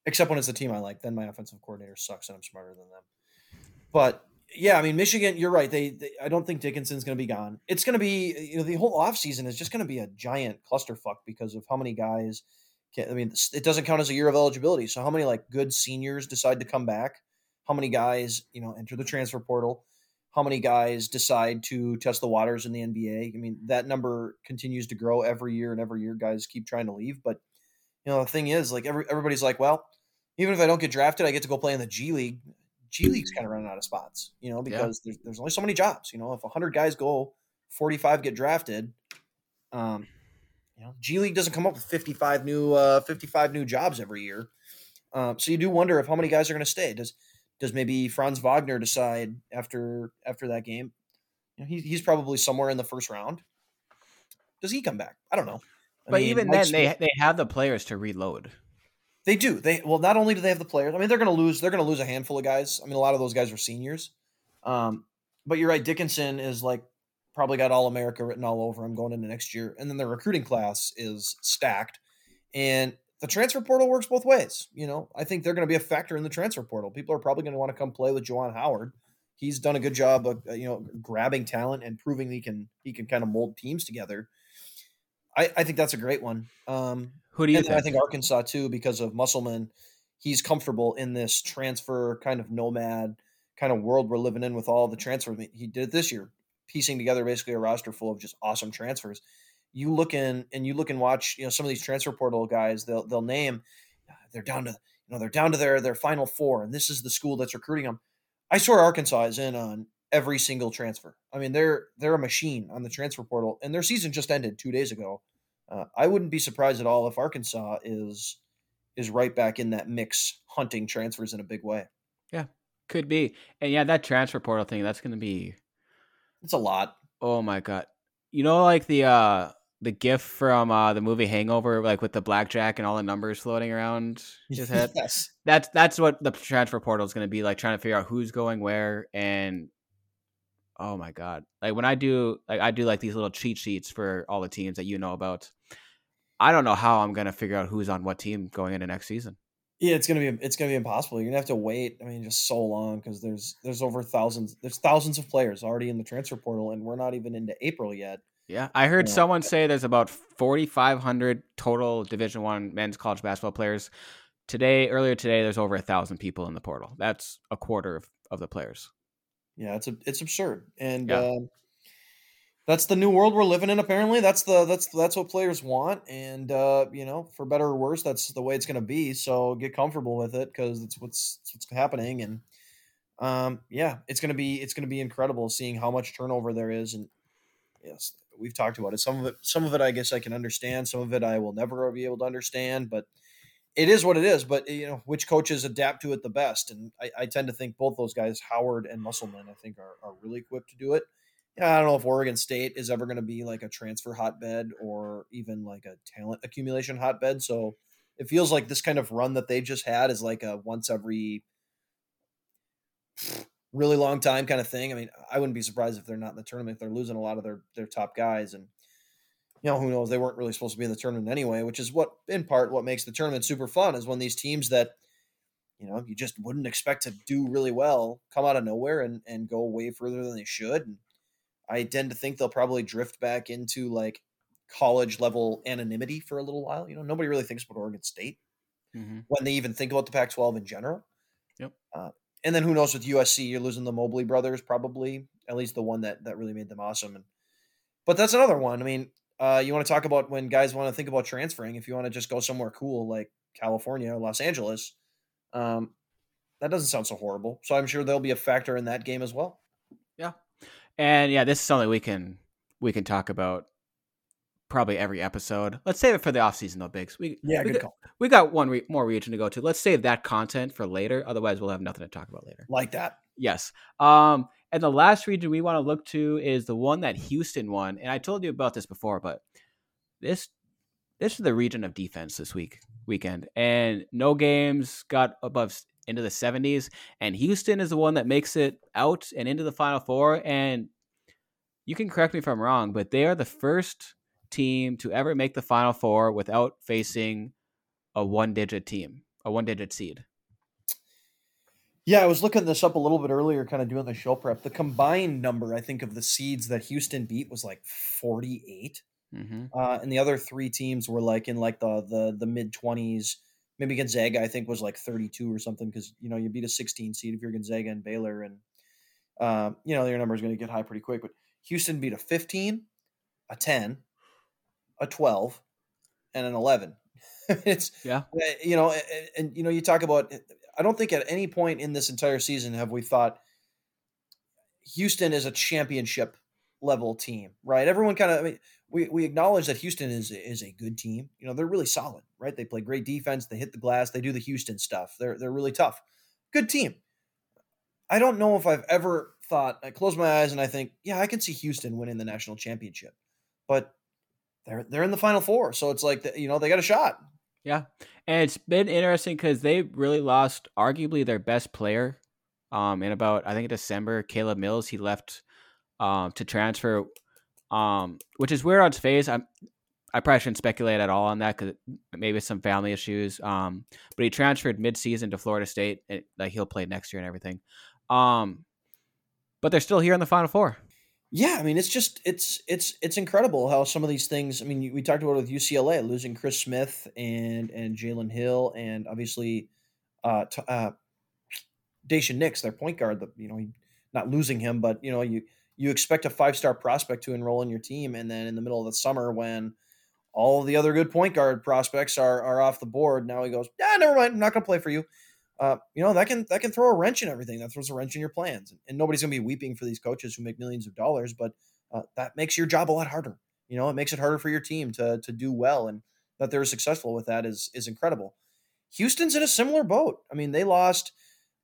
Speaker 2: except when it's the team I like, then my offensive coordinator sucks and I'm smarter than them. But yeah, I mean, Michigan, you're right. They, they I don't think Dickinson's going to be gone. It's going to be, you know, the whole offseason is just going to be a giant clusterfuck because of how many guys. Can, I mean, it doesn't count as a year of eligibility. So how many like good seniors decide to come back? How many guys, you know, enter the transfer portal? How many guys decide to test the waters in the NBA? I mean, that number continues to grow every year, and every year guys keep trying to leave. But you know, the thing is, like, every, everybody's like, well, even if I don't get drafted, I get to go play in the G League. G League's kind of running out of spots, you know, because yeah. there's, there's only so many jobs. You know, if 100 guys go, 45 get drafted. Um, you know, G League doesn't come up with 55 new uh, 55 new jobs every year. Um, so you do wonder if how many guys are going to stay. Does does maybe Franz Wagner decide after after that game? You know, he, he's probably somewhere in the first round. Does he come back? I don't know.
Speaker 1: I but mean, even then, they they have the players to reload.
Speaker 2: They do. They well, not only do they have the players. I mean, they're going to lose. They're going to lose a handful of guys. I mean, a lot of those guys are seniors. Um, but you're right. Dickinson is like probably got all America written all over him going into next year, and then the recruiting class is stacked, and the transfer portal works both ways. You know, I think they're going to be a factor in the transfer portal. People are probably going to want to come play with Juwan Howard. He's done a good job of uh, you know grabbing talent and proving he can he can kind of mold teams together. I, I think that's a great one. Um,
Speaker 1: who do you?
Speaker 2: think? I think Arkansas too, because of Musselman. He's comfortable in this transfer kind of nomad kind of world we're living in with all the transfers. He did it this year, piecing together basically a roster full of just awesome transfers. You look in and you look and watch, you know, some of these transfer portal guys. They'll they'll name they're down to you know they're down to their their final four, and this is the school that's recruiting them. I swear Arkansas is in on every single transfer. I mean, they're they're a machine on the transfer portal, and their season just ended two days ago. Uh, I wouldn't be surprised at all if Arkansas is is right back in that mix, hunting transfers in a big way.
Speaker 1: Yeah, could be. And yeah, that transfer portal thing, that's going to be.
Speaker 2: It's a lot.
Speaker 1: Oh my god! You know, like the uh the gif from uh the movie Hangover, like with the blackjack and all the numbers floating around his head. yes, that's that's what the transfer portal is going to be like, trying to figure out who's going where and oh my god like when i do like i do like these little cheat sheets for all the teams that you know about I don't know how I'm gonna figure out who's on what team going into next season.
Speaker 2: Yeah, it's gonna be it's gonna be impossible. You're gonna have to wait. I mean, just so long because there's there's over thousands there's thousands of players already in the transfer portal, and we're not even into April yet.
Speaker 1: Yeah, I heard someone say there's about 4,500 total Division One men's college basketball players. Today, earlier today, there's over a thousand people in the portal. That's a quarter of, of the players.
Speaker 2: Yeah, it's a, it's absurd, and yeah. Um, that's the new world we're living in. Apparently, that's the that's that's what players want, and uh, you know, for better or worse, that's the way it's going to be. So get comfortable with it because it's what's it's what's happening, and um, yeah, it's going to be it's going to be incredible seeing how much turnover there is, and yes, we've talked about it. Some of it, some of it, I guess I can understand. Some of it, I will never be able to understand, but it is what it is. But you know, which coaches adapt to it the best, and I, I tend to think both those guys, Howard and Musselman, I think are, are really equipped to do it. I don't know if Oregon State is ever going to be like a transfer hotbed or even like a talent accumulation hotbed. So it feels like this kind of run that they just had is like a once every really long time kind of thing. I mean, I wouldn't be surprised if they're not in the tournament. They're losing a lot of their their top guys, and you know who knows? They weren't really supposed to be in the tournament anyway. Which is what, in part, what makes the tournament super fun is when these teams that you know you just wouldn't expect to do really well come out of nowhere and and go way further than they should. And I tend to think they'll probably drift back into like college level anonymity for a little while. You know, nobody really thinks about Oregon State mm-hmm. when they even think about the Pac 12 in general.
Speaker 1: Yep.
Speaker 2: Uh, and then who knows with USC, you're losing the Mobley brothers, probably at least the one that that really made them awesome. And but that's another one. I mean, uh, you want to talk about when guys want to think about transferring. If you want to just go somewhere cool like California or Los Angeles, um, that doesn't sound so horrible. So I'm sure there'll be a factor in that game as well.
Speaker 1: Yeah, and yeah, this is something we can we can talk about probably every episode. Let's save it for the off season though, Biggs. We
Speaker 2: yeah,
Speaker 1: we
Speaker 2: got,
Speaker 1: call. we got one re- more region to go to. Let's save that content for later. Otherwise, we'll have nothing to talk about later.
Speaker 2: Like that.
Speaker 1: Yes. Um, and the last region we want to look to is the one that Houston won. And I told you about this before, but this this is the region of defense this week weekend, and no games got above into the 70s, and Houston is the one that makes it out and into the Final Four. And you can correct me if I'm wrong, but they are the first team to ever make the Final Four without facing a one-digit team, a one-digit seed.
Speaker 2: Yeah, I was looking this up a little bit earlier, kind of doing the show prep. The combined number, I think, of the seeds that Houston beat was like 48. Mm-hmm. Uh, and the other three teams were like in like the the the mid 20s. Maybe Gonzaga, I think, was like 32 or something because you know you beat a 16 seed if you're Gonzaga and Baylor, and uh, you know your number is going to get high pretty quick. But Houston beat a 15, a 10, a 12, and an 11. it's
Speaker 1: yeah,
Speaker 2: eh, you know, and, and you know you talk about I don't think at any point in this entire season have we thought Houston is a championship level team, right? Everyone kind of I mean, we, we acknowledge that Houston is is a good team. You know, they're really solid, right? They play great defense, they hit the glass, they do the Houston stuff. They're they're really tough. Good team. I don't know if I've ever thought I close my eyes and I think, yeah, I can see Houston winning the national championship. But they're they're in the final four, so it's like you know, they got a shot.
Speaker 1: Yeah. And it's been interesting because they really lost arguably their best player um, in about, I think, December. Caleb Mills, he left um, to transfer, um, which is weird on its face. I'm, I probably shouldn't speculate at all on that because maybe some family issues. Um, but he transferred mid-season to Florida State. And, like he'll play next year and everything. Um, but they're still here in the Final Four.
Speaker 2: Yeah, I mean it's just it's it's it's incredible how some of these things. I mean, we talked about with UCLA losing Chris Smith and and Jalen Hill, and obviously, uh, t- uh, Daishen Nix, their point guard. The you know not losing him, but you know you you expect a five star prospect to enroll in your team, and then in the middle of the summer when all the other good point guard prospects are are off the board, now he goes, yeah, never mind, I'm not going to play for you uh, you know that can that can throw a wrench in everything. That throws a wrench in your plans, and, nobody's going to be weeping for these coaches who make millions of dollars, but uh, that makes your job a lot harder. You know, it makes it harder for your team to to do well, and that they're successful with that is is incredible. Houston's in a similar boat. I mean, they lost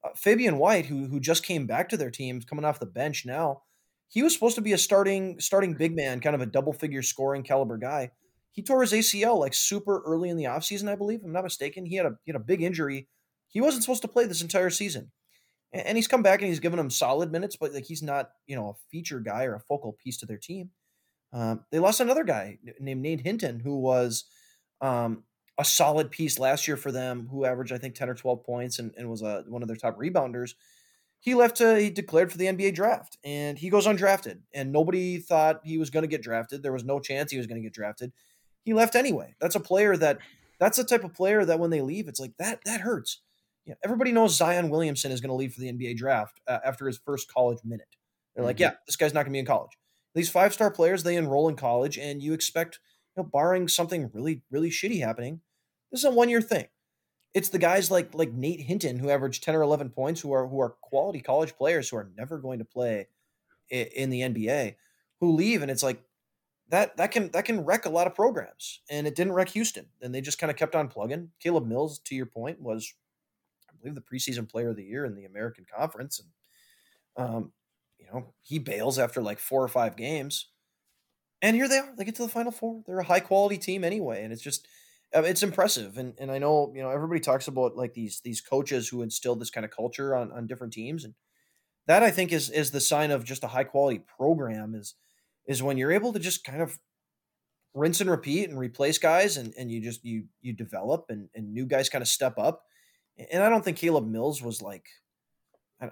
Speaker 2: uh, Fabian White, who who just came back to their team, coming off the bench now. He was supposed to be a starting starting big man, kind of a double figure scoring caliber guy. He tore his ACL like super early in the offseason, I believe. I'm not mistaken. He had a he had a big injury he wasn't supposed to play this entire season. And he's come back and he's given them solid minutes, but like he's not, you know, a feature guy or a focal piece to their team. Um, they lost another guy named Nate Hinton, who was um, a solid piece last year for them, who averaged I think ten or twelve points and, and was a, one of their top rebounders. He left. To, he declared for the NBA draft, and he goes undrafted. And nobody thought he was going to get drafted. There was no chance he was going to get drafted. He left anyway. That's a player that. That's the type of player that when they leave, it's like that. That hurts you know, everybody knows Zion Williamson is going to leave for the NBA draft uh, after his first college minute. They're mm-hmm. like, yeah, this guy's not going to be in college. These five star players, they enroll in college, and you expect, you know, barring something really, really shitty happening, this is a one year thing. It's the guys like like Nate Hinton who average ten or eleven points, who are who are quality college players who are never going to play in, in the NBA, who leave, and it's like that that can that can wreck a lot of programs, and it didn't wreck Houston, and they just kind of kept on plugging. Caleb Mills, to your point, was believe the preseason player of the year in the American Conference, and um, you know he bails after like four or five games, and here they are. They get to the Final Four. They're a high quality team anyway, and it's just uh, it's impressive. And and I know you know everybody talks about like these these coaches who instill this kind of culture on on different teams, and that I think is is the sign of just a high quality program is is when you're able to just kind of rinse and repeat and replace guys and, and you just you you develop and, and new guys kind of step up and I don't think Caleb Mills was like,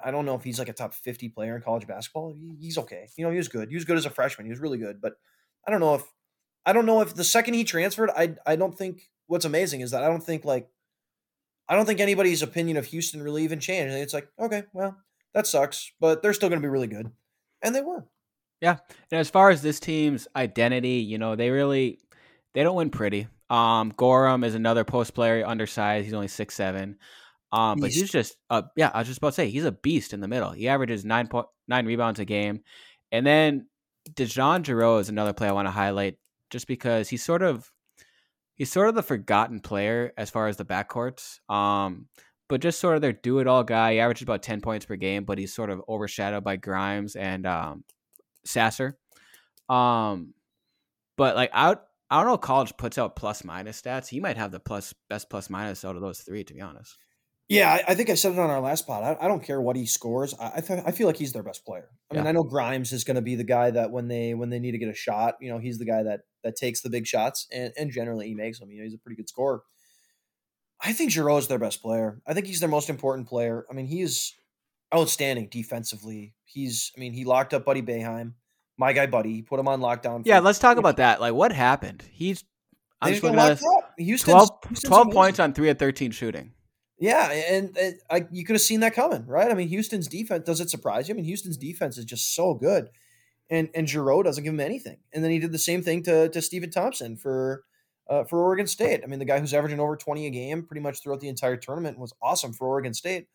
Speaker 2: I don't know if he's like a top 50 player in college basketball. He's okay. You know, he was good. He was good as a freshman. He was really good. But I don't know if, I don't know if the second he transferred, I, I don't think what's amazing is that I don't think like, I don't think anybody's opinion of Houston really even changed. It's like, okay, well, that sucks, but they're still going to be really good. And they were.
Speaker 1: Yeah. And as far as this team's identity, you know, they really, they don't win pretty. Um, Gorham is another post player, undersized. He's only six seven. Um, but he's just uh, yeah, I was just about to say he's a beast in the middle. He averages nine point nine rebounds a game, and then DeJon Jarreau is another player I want to highlight just because he's sort of he's sort of the forgotten player as far as the backcourts. Um, but just sort of their do it all guy. He averages about ten points per game, but he's sort of overshadowed by Grimes and um, Sasser. Um, but like out I don't know. College puts out plus minus stats. He might have the plus best plus minus out of those three, to be honest.
Speaker 2: Yeah, I, I think I said it on our last pod. I, I don't care what he scores. I I, th- I feel like he's their best player. I mean,
Speaker 1: Yeah.
Speaker 2: I know Grimes is going to be the guy that when they when they need to get a shot, you know, he's the guy that that takes the big shots, and and generally he makes them. You know, he's a pretty good scorer. I think Jarreau is their best player. I think he's their most important player. I mean, he's outstanding defensively. He's, I mean, he locked up Buddy Boeheim, my guy Buddy. He put him on lockdown.
Speaker 1: Yeah, let's talk about that. Like, what happened? He's I'm
Speaker 2: just
Speaker 1: looking at this.
Speaker 2: Houston's,
Speaker 1: 12,
Speaker 2: Houston's
Speaker 1: 12 points on three of thirteen shooting.
Speaker 2: Yeah, and, and I, you could have seen that coming, right? I mean, Houston's defense does it surprise you? I mean, Houston's defense is just so good, and and Jarreau doesn't give him anything. And then he did the same thing to to Stephen Thompson for uh, for Oregon State. I mean, the guy who's averaging over twenty a game pretty much throughout the entire tournament was awesome for Oregon State.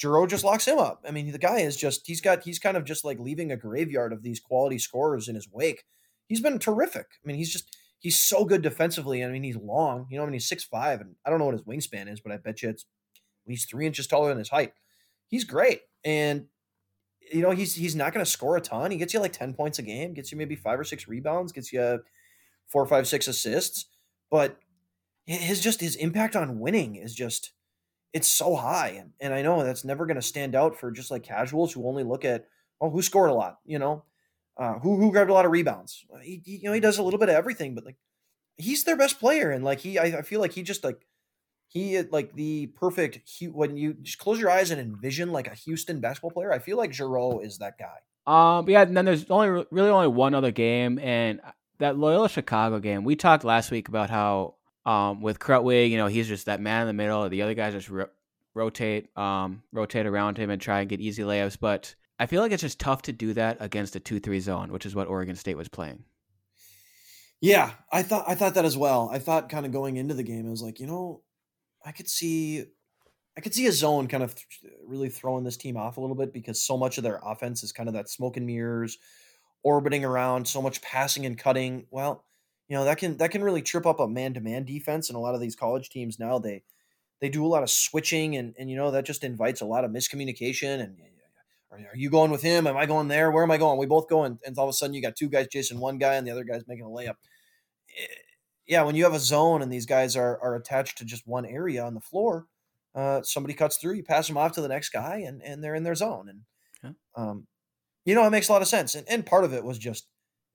Speaker 2: Jarreau just locks him up. I mean, the guy is just he's got he's kind of just like leaving a graveyard of these quality scorers in his wake. He's been terrific. I mean, he's just he's so good defensively. I mean, he's long. You know, I mean, he's six five, and I don't know what his wingspan is, but I bet you it's at least three inches taller than his height. He's great, and you know he's he's not going to score a ton. He gets you like ten points a game, gets you maybe five or six rebounds, gets you four, five, six assists, but his just his impact on winning is just it's so high, and I know that's never going to stand out for just like casuals who only look at oh who scored a lot, you know, uh, who who grabbed a lot of rebounds. He, he- you know he does a little bit of everything, but like he's their best player, and like he I, I feel like he just like he like the perfect Hu- when you just close your eyes and envision like a Houston basketball player. I feel like Jarreau is that guy.
Speaker 1: Um, yeah, and then there's only really only one other game, and that Loyola Chicago game. We talked last week about how um with Krutwig, you know, he's just that man in the middle. The other guys just ro- rotate, um, rotate around him and try and get easy layups. But I feel like it's just tough to do that against a two-three zone, which is what Oregon State was playing.
Speaker 2: Yeah, I thought I thought that as well. I thought kind of going into the game, I was like, you know, I could see, I could see a zone kind of th- really throwing this team off a little bit because so much of their offense is kind of that smoke and mirrors, orbiting around, so much passing and cutting. Well, you know that can that can really trip up a man to man defense, and a lot of these college teams now they they do a lot of switching, and and you know that just invites a lot of miscommunication and. Are you going with him? Am I going there? Where am I going? We both go, and, and all of a sudden you got two guys chasing one guy, and the other guy's making a layup eh, yeah, when you have a zone and these guys are are attached to just one area on the floor, uh, somebody cuts through, you pass them off to the next guy, and and they're in their zone. And um, you know, it makes a lot of sense. And and part of it was just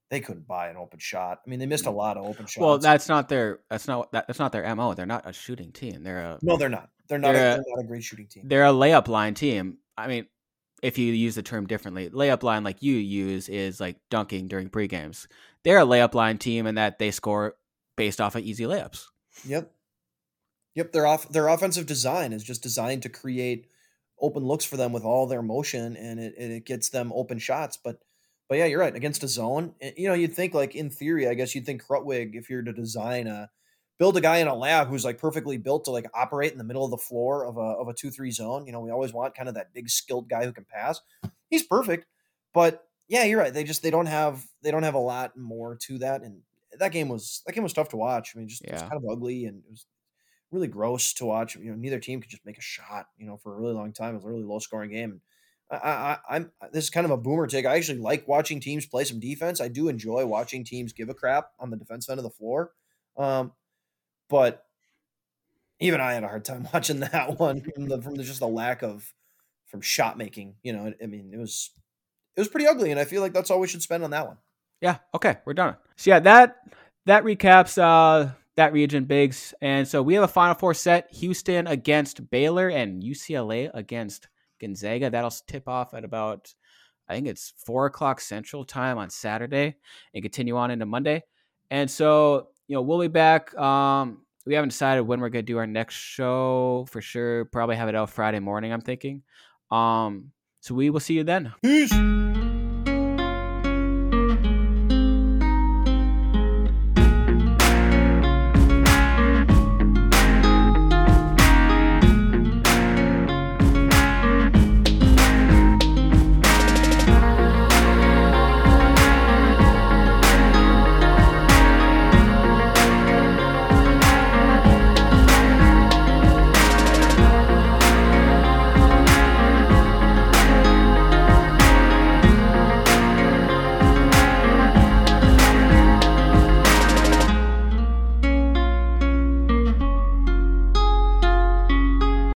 Speaker 2: they couldn't buy an open shot. I mean, they missed a mm. lot of open shots.
Speaker 1: Well, that's not their that's not that, that's not their mo. They're not a shooting team. They're a
Speaker 2: no, they're not. They're not.
Speaker 1: They're
Speaker 2: a,
Speaker 1: a-
Speaker 2: they're not a great shooting team.
Speaker 1: they're a layup line team. I mean, if you use the term differently, layup line like you use is like dunking during pre games. They're a layup line team in that they score based off of easy layups.
Speaker 2: Yep. Yep. Their off their offensive design is just designed to create open looks for them with all their motion, and it and it gets them open shots. But but yeah, you're right. Against a zone, eh, you know, you'd think like in theory, I guess you'd think Krutwig, if you're to design a build a guy in a lab who's like perfectly built to like operate in the middle of the floor of a of a two three zone. You know, we always want kind of that big skilled guy who can pass. He's perfect, but yeah, you're right. They just they don't have they don't have a lot more to that, and that game was that game was tough to watch. I mean, just it was kind of ugly and it was really gross to watch. You know, neither team could just make a shot. You know, for a really long time, it was a really low scoring game. I, I'm this is kind of a boomer take. I actually like watching teams play some defense. I do enjoy watching teams give a crap on the defense end of the floor. Um, but even I had a hard time watching that one from the from the, just the lack of from shot making. You know, I mean, it was it was pretty ugly, and I feel like that's all we should spend on that one.
Speaker 1: Yeah. Okay. We're done. So yeah, that that recaps uh that region Biggs, and so we have a Final Four set: Houston against Baylor and UCLA against Gonzaga. That'll tip off at about I think it's four o'clock Central Time on Saturday, and continue on into Monday. And so you know we'll be back. Um, we haven't decided when we're gonna do our next show for sure. Probably have it out Friday morning. I'm thinking. Um, so we will see you then.
Speaker 2: Peace.